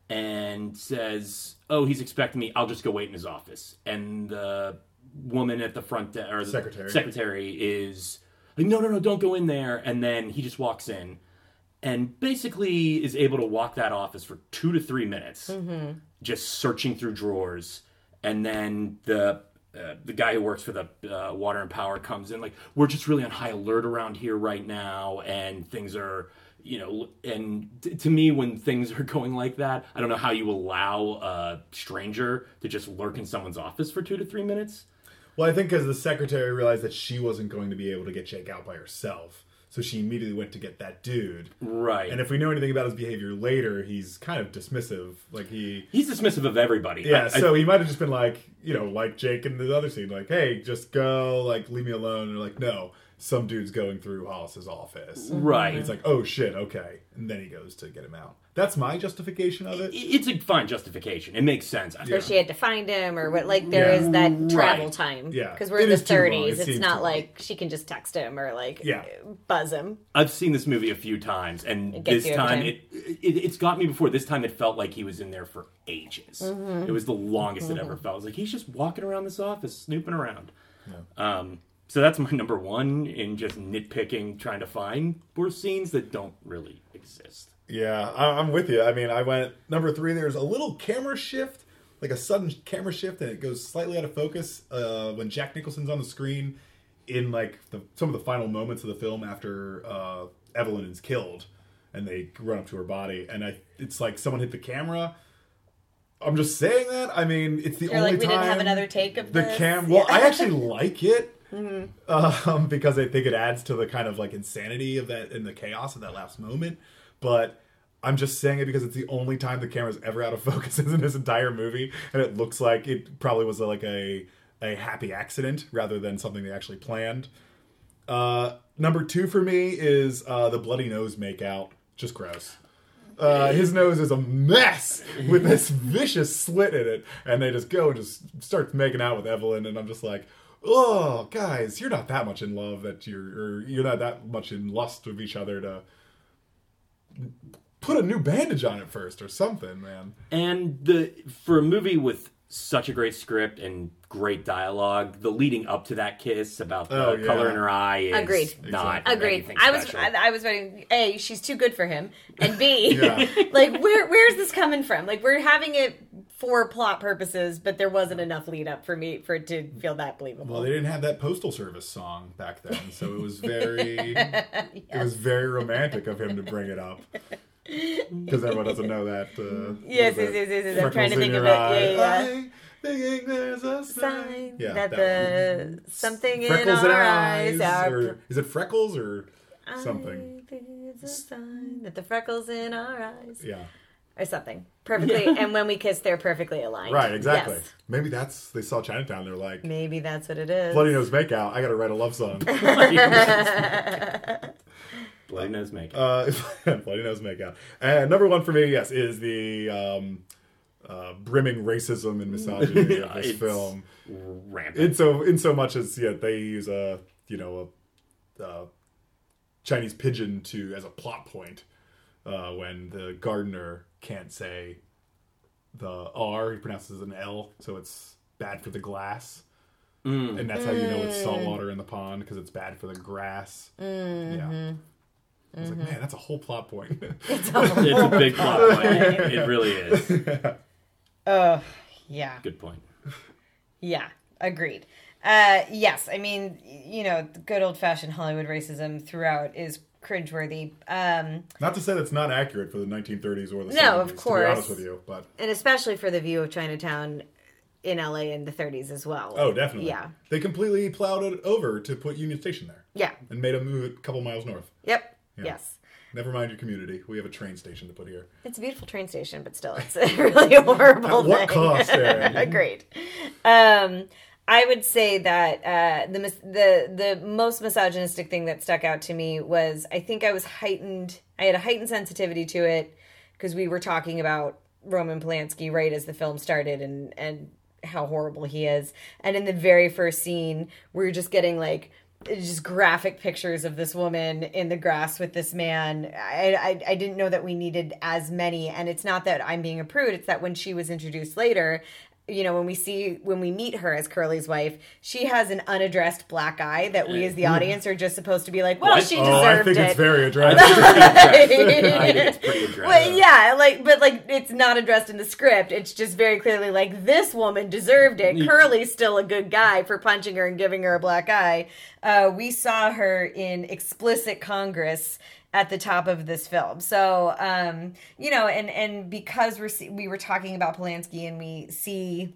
and says, "Oh, he's expecting me. I'll just go wait in his office." And the woman at the front de- or the Secretary. secretary is like, "No, no, no, don't go in there." And then he just walks in and basically is able to walk that office for two to three minutes, mm-hmm. just searching through drawers. And then the the guy who works for the uh, water and power comes in like, "We're just really on high alert around here right now, and things are." You know, and t- to me, when things are [LAUGHS] going like that, I don't know how you allow a stranger to just lurk in someone's office for two to three minutes. Well, I think because the secretary realized that she wasn't going to be able to get Jake out by herself, so she immediately went to get that dude. Right. And if we know anything about his behavior later, he's kind of dismissive. Like he, He's dismissive of everybody. yeah. I- I- so he might have just been like, you know, like Jake in the other scene, like, "Hey, just go, like, leave me alone." And they're like, "No, some dude's going through Hollis's office." Right. And it's like, "Oh shit, okay." And then he goes to get him out. That's my justification of it. it's a fine justification. It makes sense. Or she had to find him, or what? Like there is Yeah. that travel Right. time. Yeah. because we're It in the is too long. It thirties. It's seems not like she can just text him or like Yeah. buzz him. I've seen this movie a few times, and It gets this you every time, time. It, it it's got me before. This time it felt like he was in there for ages. Mm-hmm. It was the longest it ever felt. I was like, he's just walking around this office, snooping around. Um, so that's my [LAUGHS] number one in just nitpicking, trying to find worse scenes that don't really exist. Yeah, I- I'm with you. I mean, I went number three. There's a little camera shift, like a sudden camera shift, and it goes slightly out of focus uh, when Jack Nicholson's on the screen in like the, some of the final moments of the film after uh, Evelyn is killed, and they run up to her body, and I, it's like someone hit the camera. I'm just saying that. I mean, it's the You're only like we time didn't have another take of the this. cam. Well, I actually [LAUGHS] like it Mm-hmm. [LAUGHS] um, because I think it adds to the kind of like insanity of that and the chaos of that last moment. But I'm just saying it because it's the only time the camera's ever out of [LAUGHS] focus in this entire movie, and it looks like it probably was like a a happy accident rather than something they actually planned. Uh, number two for me is uh, the bloody nose makeout. Just gross. Uh, his nose is a mess with this vicious slit in it, and they just go and just start making out with Evelyn, and I'm just like, oh, guys, you're not that much in love that you're, or you're not that much in lust with each other to put a new bandage on it first or something, man. And the for a movie with such a great script and great dialogue, the leading up to that kiss about the Oh, yeah. color in her eye is Agreed. not Agreed. I was special. I, I was writing a she's too good for him, and b Yeah. [LAUGHS] like where where's this coming from? Like we're having it for plot purposes, but there wasn't enough lead up for me for it to feel that believable. Well, they didn't have that postal service song back then, so it was very, [LAUGHS] it was very romantic of him to bring it up because everyone doesn't know that. Uh, Yes, yes, yes, yes, yes. I'm trying to think of it. Yeah, eye. yeah, yeah. I think there's a sign. Yeah, that, that the something in freckles our, in our eyes, eyes, or is it freckles or something? I think it's a sign that the freckles in our eyes Yeah, or something perfectly. and when we kiss, they're perfectly aligned. right, exactly. Yes. Maybe that's they saw Chinatown. They're like, Maybe that's what it is. bloody nose makeout. I got to write a love song. [LAUGHS] Bloody nose makeup. Uh, [LAUGHS] bloody nose makeout. And number one for me, yes, is the um, uh, brimming racism and misogyny of [LAUGHS] this It's film. rampant. In so in so much as yeah, they use a you know a, a Chinese pigeon to as a plot point uh, when the gardener can't say the R, he pronounces an L, so it's bad for the glass. Mm. And that's how you know it's mm. salt water in the pond because it's bad for the grass. Mm-hmm. Yeah. I was like, mm-hmm. man, that's a whole plot point. [LAUGHS] [LAUGHS] it's a big plot point. It really is. [LAUGHS] Oh, yeah. Good point. Yeah, agreed. Uh, yes, I mean, you know, good old fashioned Hollywood racism throughout is cringeworthy. Um, Not to say that's not accurate for the 1930s or the 70s, No, of to be course. honest with you, but and especially for the view of Chinatown in LA in the 30s as well. oh, definitely. Yeah. They completely plowed it over to put Union Station there Yeah. and made a move a couple miles north. Yep. Yeah. Yes. Never mind your community. We have a train station to put here. It's a beautiful train station, but still, it's [LAUGHS] a really horrible At what thing. cost? [LAUGHS] Agreed. Um, I would say that uh, the the the most misogynistic thing that stuck out to me was I think I was heightened. I had a heightened sensitivity to it because we were talking about Roman Polanski right as the film started and and how horrible he is. And in the very first scene, we are just getting like just graphic pictures of this woman in the grass with this man. I, I I didn't know that we needed as many. And it's not that I'm being a prude. It's that when she was introduced later, you know, when we see when we meet her as Curly's wife, she has an unaddressed black eye that we as the audience are just supposed to be like, well, What? she Oh, deserved I think it. [LAUGHS] it's very addressed. I [LAUGHS] think it's pretty addressed. Well, yeah, like, but like, it's not addressed in the script. It's just very clearly like this woman deserved it. Curly's still a good guy for punching her and giving her a black eye. Uh, we saw her in explicit Congress at the top of this film. So, um, you know, and and because we're we were talking about Polanski and we see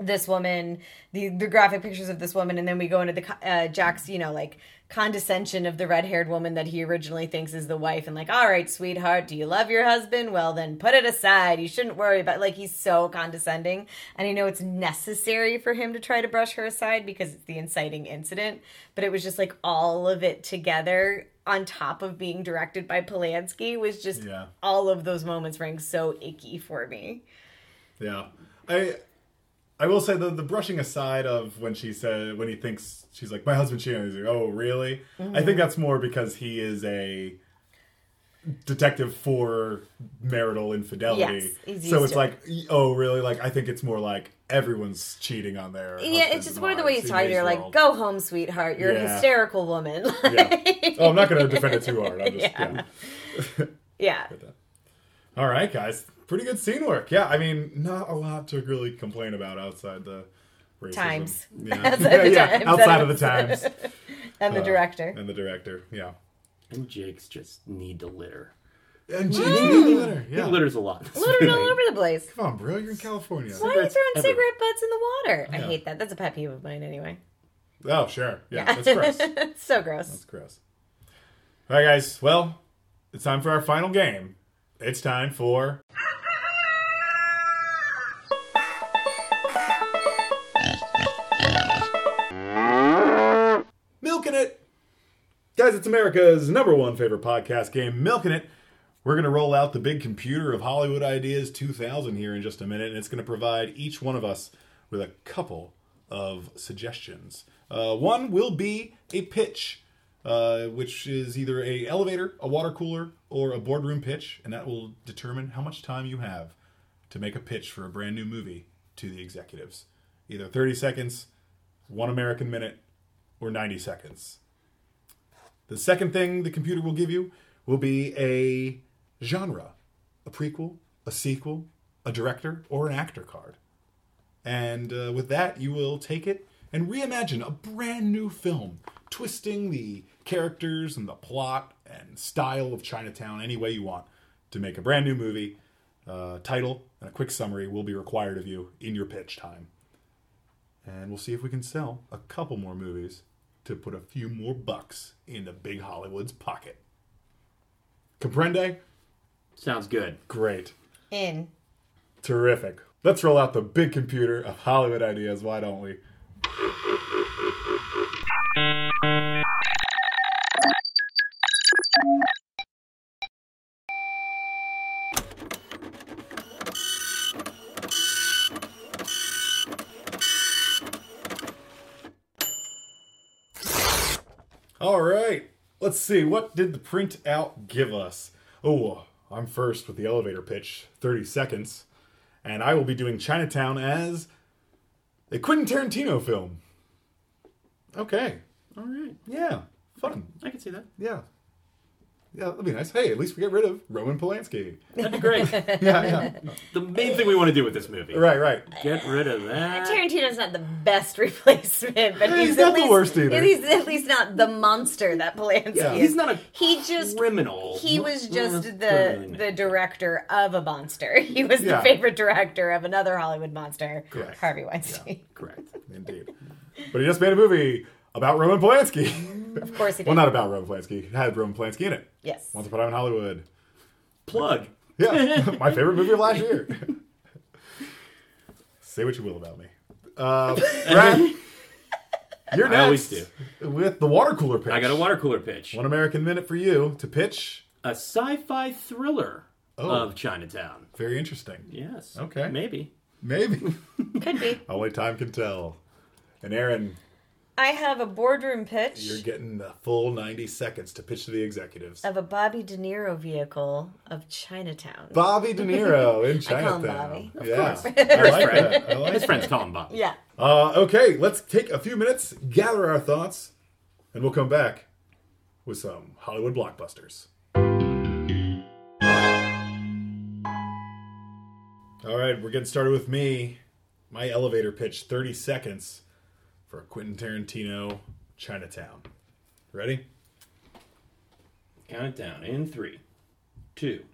this woman, the the graphic pictures of this woman, and then we go into the uh, Jack's, you know, like condescension of the red haired woman that he originally thinks is the wife, and like, all right, sweetheart, do you love your husband? Well, then put it aside. You shouldn't worry about. Like, he's so condescending, and I know it's necessary for him to try to brush her aside because it's the inciting incident, but it was just like all of it together. On top of being directed by Polanski, was just Yeah. all of those moments rang so icky for me. Yeah, I I will say the the brushing aside of when she said when he thinks she's like my husband cheated, he's like oh really? I think mm-hmm. that's more because he is a detective for marital infidelity. Yes, he's so it's like oh really? Like I think it's more like everyone's cheating on their Yeah, it's just one of the ways wives he's in talking. his You're like, go home, sweetheart. You're a hysterical woman. [LAUGHS] Yeah. Oh, I'm not going to defend it too hard. I'm just [LAUGHS] Yeah. yeah. yeah. All right, guys. Pretty good scene work. Yeah, I mean, not a lot to really complain about outside the racism. Times. Yeah, [LAUGHS] Outside yeah, the yeah, times. outside of the times. [LAUGHS] and the Uh, director. And the director, yeah. And Jake's just need to litter. And Jake's need really litter, Yeah. He litters a lot. Littered all over the place. Come on, bro, you're in California. Why are you throwing everywhere. cigarette butts in the water? I hate that. That's a pet peeve of mine anyway. Oh, sure. Yeah, that's gross. [LAUGHS] so gross. That's gross. All right, guys. Well, it's time for our final game. It's time for. Guys, it's America's number one favorite podcast game, Milking It. We're going to roll out the big computer of Hollywood Ideas 2000 here in just a minute, and it's going to provide each one of us with a couple of suggestions. Uh, one will be a pitch, uh, which is either a elevator, a water cooler, or a boardroom pitch, and that will determine how much time you have to make a pitch for a brand new movie to the executives. Either 30 seconds, one American minute, or 90 seconds. The second thing the computer will give you will be a genre, a prequel, a sequel, a director, or an actor card. And uh, with that, you will take it and reimagine a brand new film, twisting the characters and the plot and style of Chinatown any way you want to make a brand new movie. Uh, title and a quick summary will be required of you in your pitch time. And we'll see if we can sell a couple more movies to put a few more bucks into Big Hollywood's pocket. Comprende? Sounds good. Great. In. Terrific. Let's roll out the big computer of Hollywood ideas, why don't we? All right. Let's see. What did the printout give us? Oh, I'm first with the elevator pitch, 30 seconds. And I will be doing Chinatown as a Quentin Tarantino film. Okay. All right. Yeah. Fun. I can see that. Yeah. Yeah, that'd be nice. Hey, at least we get rid of Roman Polanski. That'd be great. [LAUGHS] Yeah, yeah. the main thing we want to do with this movie. Right, right. Get rid of that. Tarantino's not the best [LAUGHS] replacement, but Yeah, he's, he's at not the least, worst either. He's at least not the monster that Polanski Yeah. is. He's not a He just criminal. he was just the criminally the director of a monster. [LAUGHS] He was Yeah. the favorite director of another Hollywood monster, Correct. Harvey Weinstein. Correct. Indeed. But he just made a movie about Roman Polanski. Of course he did. well, not about Roman Polanski. It had Roman Polanski in it. yes. Once Upon a Time in Hollywood. Plug. Yeah, [LAUGHS] my favorite movie of last year. [LAUGHS] Say what you will about me. Uh, [LAUGHS] Brad, you're next. I always do. With the water cooler pitch. I got a water cooler pitch. One American minute for you to pitch. A sci-fi thriller Oh. of Chinatown. Very interesting. Yes. Okay. Maybe. Maybe. Could be. Only time can tell. And Aaron, I have a boardroom pitch you're getting the full 90 seconds to pitch to the executives. of a Bobby De Niro vehicle of Chinatown. Bobby De Niro [LAUGHS] in I call him Chinatown. Bobby. Of yeah. course. I like [LAUGHS] that. I like His that. friends call him Bobby. Yeah. Uh, okay, let's take a few minutes, gather our thoughts, and we'll come back with some Hollywood blockbusters. All right, we're getting started with me. My elevator pitch 30 seconds for Quentin Tarantino Chinatown. Ready? Count it down in three, two,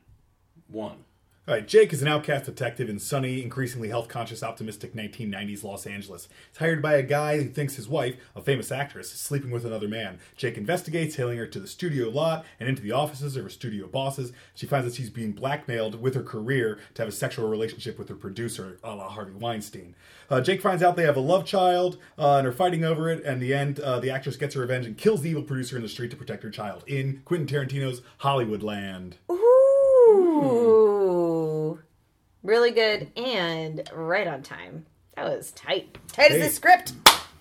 one. All right, Jake is an outcast detective in sunny, increasingly health conscious, optimistic 1990s Los Angeles. He's hired by a guy who thinks his wife, a famous actress, is sleeping with another man. Jake investigates, hailing her to the studio lot and into the offices of her studio bosses. She finds that she's being blackmailed with her career to have a sexual relationship with her producer, a la Harvey Weinstein. Uh, Jake finds out they have a love child uh, and are fighting over it. And in the end, uh, the actress gets her revenge and kills the evil producer in the street to protect her child in Quentin Tarantino's Hollywood Land. Ooh. Really good and right on time. That was tight. Tight as Hey. the script.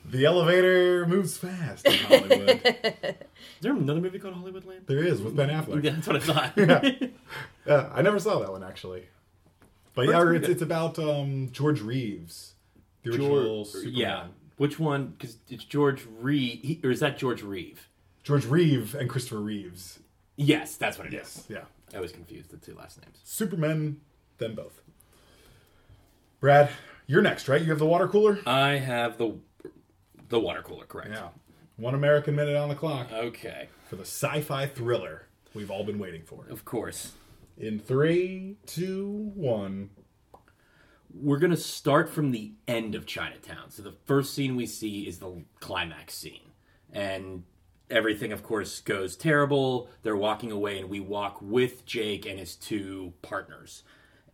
The elevator moves fast in Hollywood. [LAUGHS] Is there another movie called Hollywood Land? There is with Ben Affleck. Yeah, that's what I [LAUGHS] thought. yeah. [LAUGHS] Uh, I never saw that one actually. But yeah, it's, it's about um, George Reeves, the original George, Superman. yeah. Which one? Because it's George Reeve, or is that George Reeve? George Reeve and Christopher Reeves. Yes, that's what it is. Yes, yeah. I was confused the two last names. Superman, them both. Brad, you're next, right? You have the water cooler. I have the the water cooler, correct? Yeah. One American minute on the clock Okay, for the sci-fi thriller we've all been waiting for. of course. In three, two, one. We're gonna start from the end of Chinatown. So the first scene we see is the climax scene, and everything, of course, goes terrible. They're walking away, and we walk with Jake and his two partners,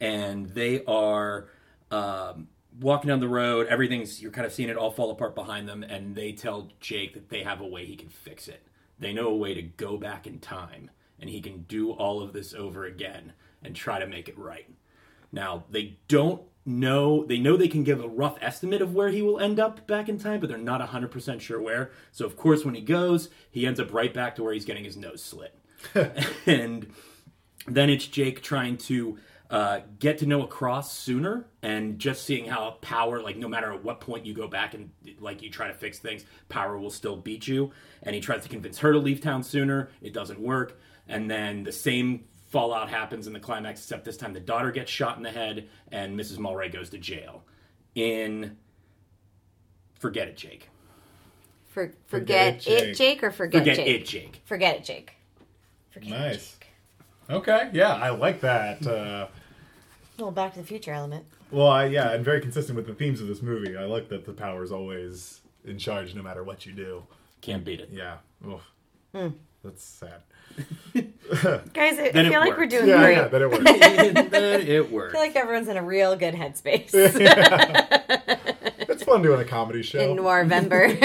and they are um, walking down the road. Everything's you're kind of seeing it all fall apart behind them, and they tell Jake that they have a way he can fix it. They know a way to go back in time, and he can do all of this over again and try to make it right. Now, they don't know, they know they can give a rough estimate of where he will end up back in time, but they're not 100% sure where. So, of course, when he goes, he ends up right back to where he's getting his nose slit. [LAUGHS] and then it's Jake trying to uh, get to Noah Cross sooner and just seeing how power, like no matter at what point you go back and like you try to fix things, power will still beat you. And he tries to convince her to leave town sooner. It doesn't work. And then the same fallout happens in the climax, except this time the daughter gets shot in the head and Mrs. Mulwray goes to jail. In Forget It, Jake. For, forget, it, Jake. or forget, Forget Jake? It, Jake. Forget it, Jake. Nice. Okay, yeah, I like that. Uh, little Back to the Future element. well, I, yeah, and very consistent with the themes of this movie. I like that the power is always in charge, no matter what you do. Can't beat it. Yeah, Oof. Hmm. that's sad. [LAUGHS] [LAUGHS] Guys, I, I feel like we're doing Yeah, great. yeah, that it works. then it [LAUGHS] I feel like everyone's in a real good headspace it's fun doing a comedy show. in Noirvember.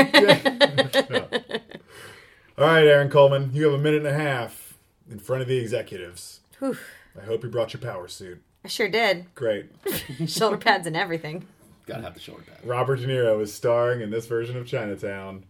All right, Aaron Coleman, you have a minute and a half in front of the executives. Whew. I hope you brought your power suit. I sure did. Great. [LAUGHS] Shoulder pads and everything. Gotta have the shoulder pads. Robert De Niro is starring in this version of Chinatown.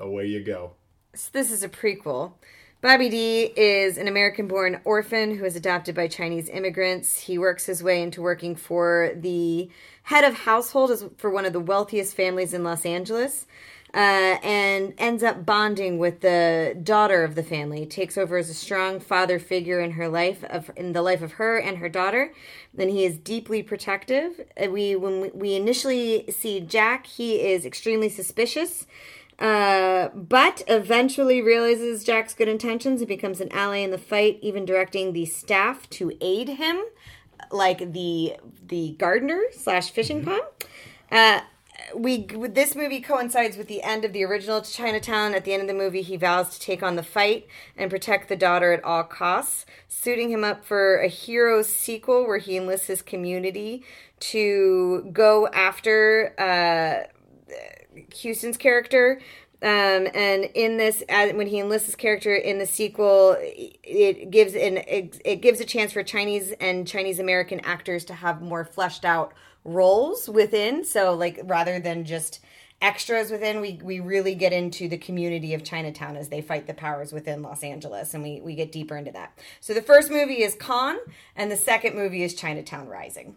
Away you go. So this is a prequel. Bobby D is an American born orphan who is adopted by Chinese immigrants. He works his way into working for the head of household for one of the wealthiest families in Los Angeles. Uh, and ends up bonding with the daughter of the family. Takes over as a strong father figure in her life, of in the life of her and her daughter. Then he is deeply protective. Uh, We when we- initially see Jack, he is extremely suspicious. Uh, but eventually realizes Jack's good intentions and becomes an ally in the fight, even directing the staff to aid him, like the the gardener slash fishing pond. Uh, we this movie coincides with the end of the original Chinatown. At the end of the movie, he vows to take on the fight and protect the daughter at all costs, suiting him up for a hero sequel where he enlists his community to go after uh, Huston's character. Um, and in this, when he enlists his character in the sequel, it gives an it, it gives a chance for Chinese and Chinese American actors to have more fleshed out roles within. So, like rather than just extras within, we we really get into the community of Chinatown as they fight the powers within Los Angeles, and we we get deeper into that. So the first movie is Con, and the second movie is Chinatown Rising.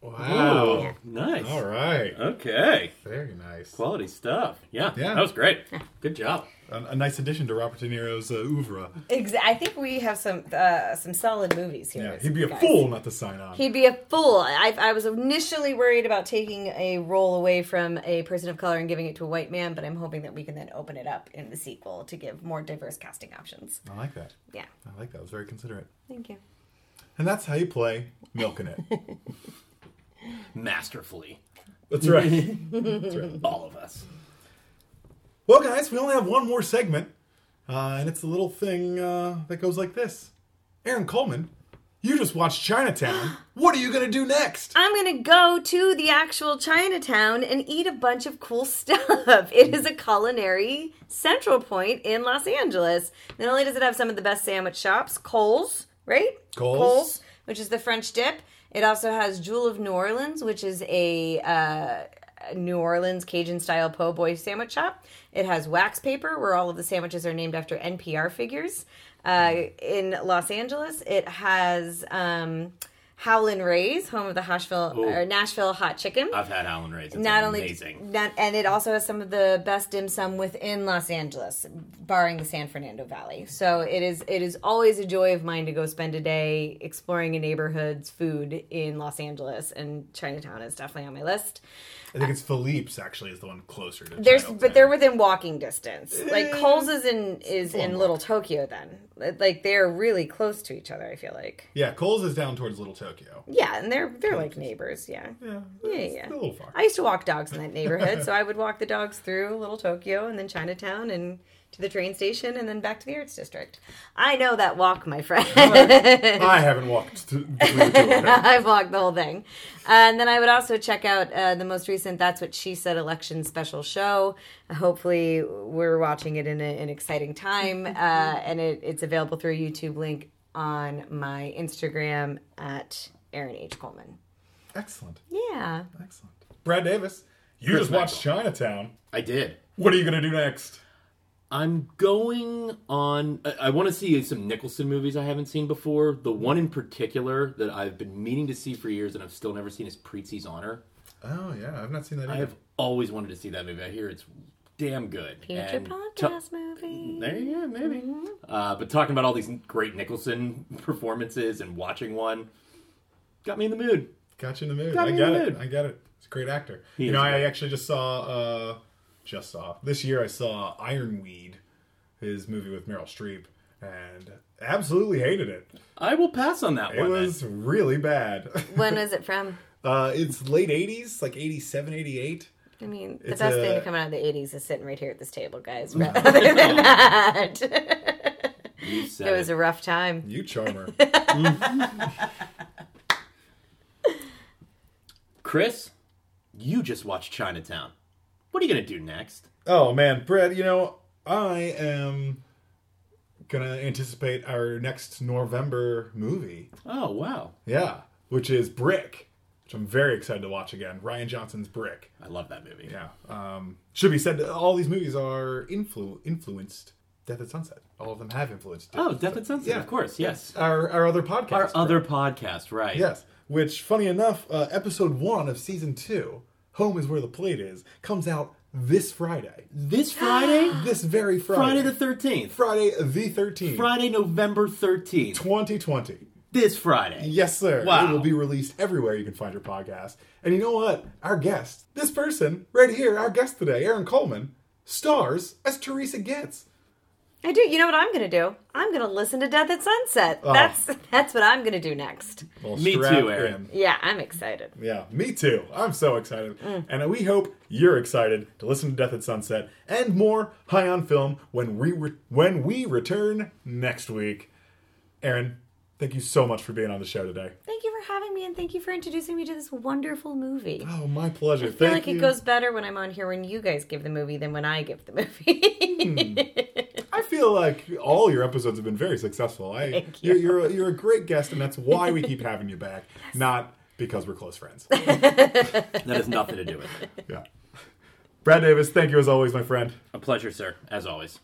Wow. Ooh, nice. All right. Okay. Very nice. Quality stuff. Yeah. Yeah. That was great. [LAUGHS] Good job. A, a nice addition to Robert De Niro's uh, oeuvre. Exa- I think we have some uh, some solid movies here. Yeah, he'd be a guys. fool not to sign on. He'd be a fool. I, I was initially worried about taking a role away from a person of color and giving it to a white man, but I'm hoping that we can then open it up in the sequel to give more diverse casting options. I like that. Yeah. I like that. It was very considerate. Thank you. And that's how you play Milking It. [LAUGHS] Masterfully. That's right. [LAUGHS] That's right. All of us. Well, guys, we only have one more segment, uh, and it's a little thing uh, that goes like this. Aaron Coleman, you just watched Chinatown. [GASPS] what are you going to do next? I'm gonna go to the actual Chinatown and eat a bunch of cool [LAUGHS] stuff. It is a culinary central point in Los Angeles. Not only does it have some of the best sandwich shops, Cole's, right? Coles, which is the French dip. It also has Jewel of New Orleans, which is a uh, New Orleans Cajun style po' boy sandwich shop. It has Wax Paper, where all of the sandwiches are named after NPR figures. Uh, in Los Angeles, it has um, Howlin' Ray's, home of the Hashville, Ooh. or Nashville hot chicken. I've had Howlin' Ray's. It's not only not, and it also has some of the best dim sum within Los Angeles, barring the San Fernando Valley. So it is it is always a joy of mine to go spend a day exploring a neighborhood's food in Los Angeles, and Chinatown is definitely on my list. I think it's Philippe's actually is the one closer to. There's, but they're within walking distance. Like Eh, Cole's is in is in Little Tokyo. Then, like they're really close to each other. I feel like. Yeah, Cole's is down towards Little Tokyo. Yeah, and they're they're like neighbors. Yeah. Yeah, Yeah, yeah. a little far. I used to walk dogs in that neighborhood, so I would [LAUGHS] walk the dogs through Little Tokyo and then Chinatown and to the train station and then back to the Arts District. I know that walk, my friend. [LAUGHS] I haven't walked to, between the two of them. [LAUGHS] I've walked the whole thing. And then I would also check out uh, the most recent That's What She Said election special show. Hopefully, we're watching it in a, an exciting time. [LAUGHS] Uh, and it, it's available through a YouTube link on my Instagram at Aaron H. Coleman. Excellent, Yeah. excellent. Brad Davis, you Chris just watched Chinatown. I did. What are you going to do next? I'm going on. I, I want to see some Nicholson movies I haven't seen before. The one in particular that I've been meaning to see for years and I've still never seen is Prizzi's Honor. Oh yeah, I've not seen that. I Either. have always wanted to see that movie. I hear it's damn good. Future And podcast movie. There you go, maybe. Uh, but talking about all these great Nicholson [LAUGHS] performances and watching one got me in the mood. Got you in the mood. Got I got in the it. mood. I get it. He's a great actor. He you is know, I great. actually just saw, uh, just saw this year. I saw Ironweed, his movie with Meryl Streep, and absolutely hated it. I will pass on that It one. It was really bad. [LAUGHS] When is it from? uh, it's late '80s, like '87, '88. I mean, the It's best a- thing to come out of the 80s is sitting right here at this table, guys. [LAUGHS] Rather than [LAUGHS] that. It was a rough time. You charmer. Chris, you just watched Chinatown. What are you going to do next? oh man, Brett. You know, I am gonna anticipate our next November movie. Oh, wow. Yeah, which is Brick, which I'm very excited to watch again. Rian Johnson's Brick. I love that movie. Yeah. Um, should be said, all these movies are influ- influenced Death at Sunset. All of them have influenced. Oh, Death at Sunset, Yeah. of course, yes. Our, our other podcast. Our other podcast, right. Yes. Which, funny enough, uh, episode one of season two, Home is Where the Plate Is, comes out this Friday. This Friday? [GASPS] This very Friday. Friday the 13th. Friday the 13th. Friday, November 13th. 2020. This Friday. Yes, sir. Wow. It will be released everywhere you can find your podcast. And you know what? Our guest, this person right here, our guest today, Aaron Coleman, stars as Teresa Getz. I do. You know what I'm going to do? I'm going to listen to Death at Sunset. Oh. That's that's what I'm going to do next. Well, Me too, Aaron. in. Yeah, I'm excited. Yeah, me too. I'm so excited. Mm. And we hope you're excited to listen to Death at Sunset and more High on Film when we re- when we return next week. Aaron, thank you so much for being on the show today. Thank you for having me, and thank you for introducing me to this wonderful movie. Oh, my pleasure. I feel thank like you. it goes better when I'm on here when you guys give the movie than when I give the movie. I [LAUGHS] feel like all your episodes have been very successful. I, Thank You're, you. you're, a, you're a great guest, and that's why we keep [LAUGHS] having you back, not because we're close friends. That has nothing to do with it. yeah. Brad Davis, thank you as always, my friend. A pleasure, sir, as always.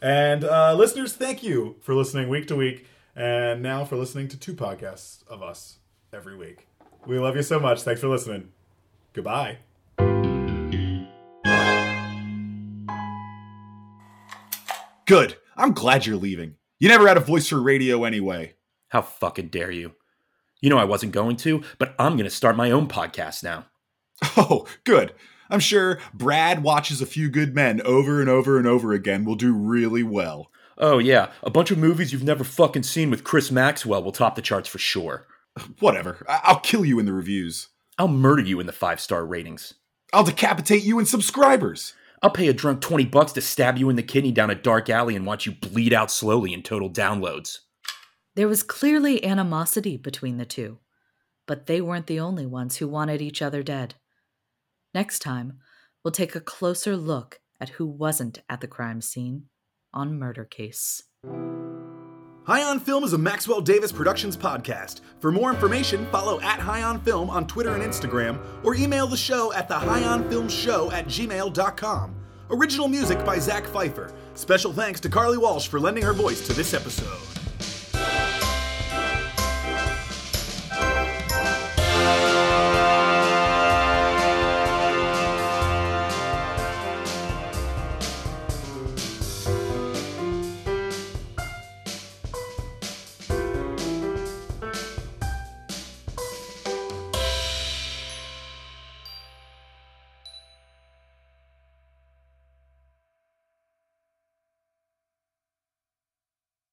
And uh, listeners, thank you for listening week to week, and now for listening to two podcasts of us every week. We love you so much. Thanks for listening. Goodbye. Good. I'm glad you're leaving. You never had a voice for radio anyway. How fucking dare you? You know I wasn't going to, but I'm going to start my own podcast now. Oh, good. I'm sure Brad watches A Few Good Men over and over and over again will do really well. Oh, yeah, a bunch of movies you've never fucking seen with Chris Maxwell will top the charts for sure. Whatever. I- I'll kill you in the reviews. I'll murder you in the five star ratings. I'll decapitate you in subscribers. I'll pay a drunk 20 bucks to stab you in the kidney down a dark alley and watch you bleed out slowly in total downloads. There was clearly animosity between the two, but they weren't the only ones who wanted each other dead. Next time, we'll take a closer look at who wasn't at the crime scene on Murder Case. High on Film is a Maxwell Davis Productions podcast. For more information, follow at High on Film on Twitter and Instagram, or email the show at the High on Film Show at gmail.com. Original music by Zach Pfeiffer. Special thanks to Carly Walsh for lending her voice to this episode.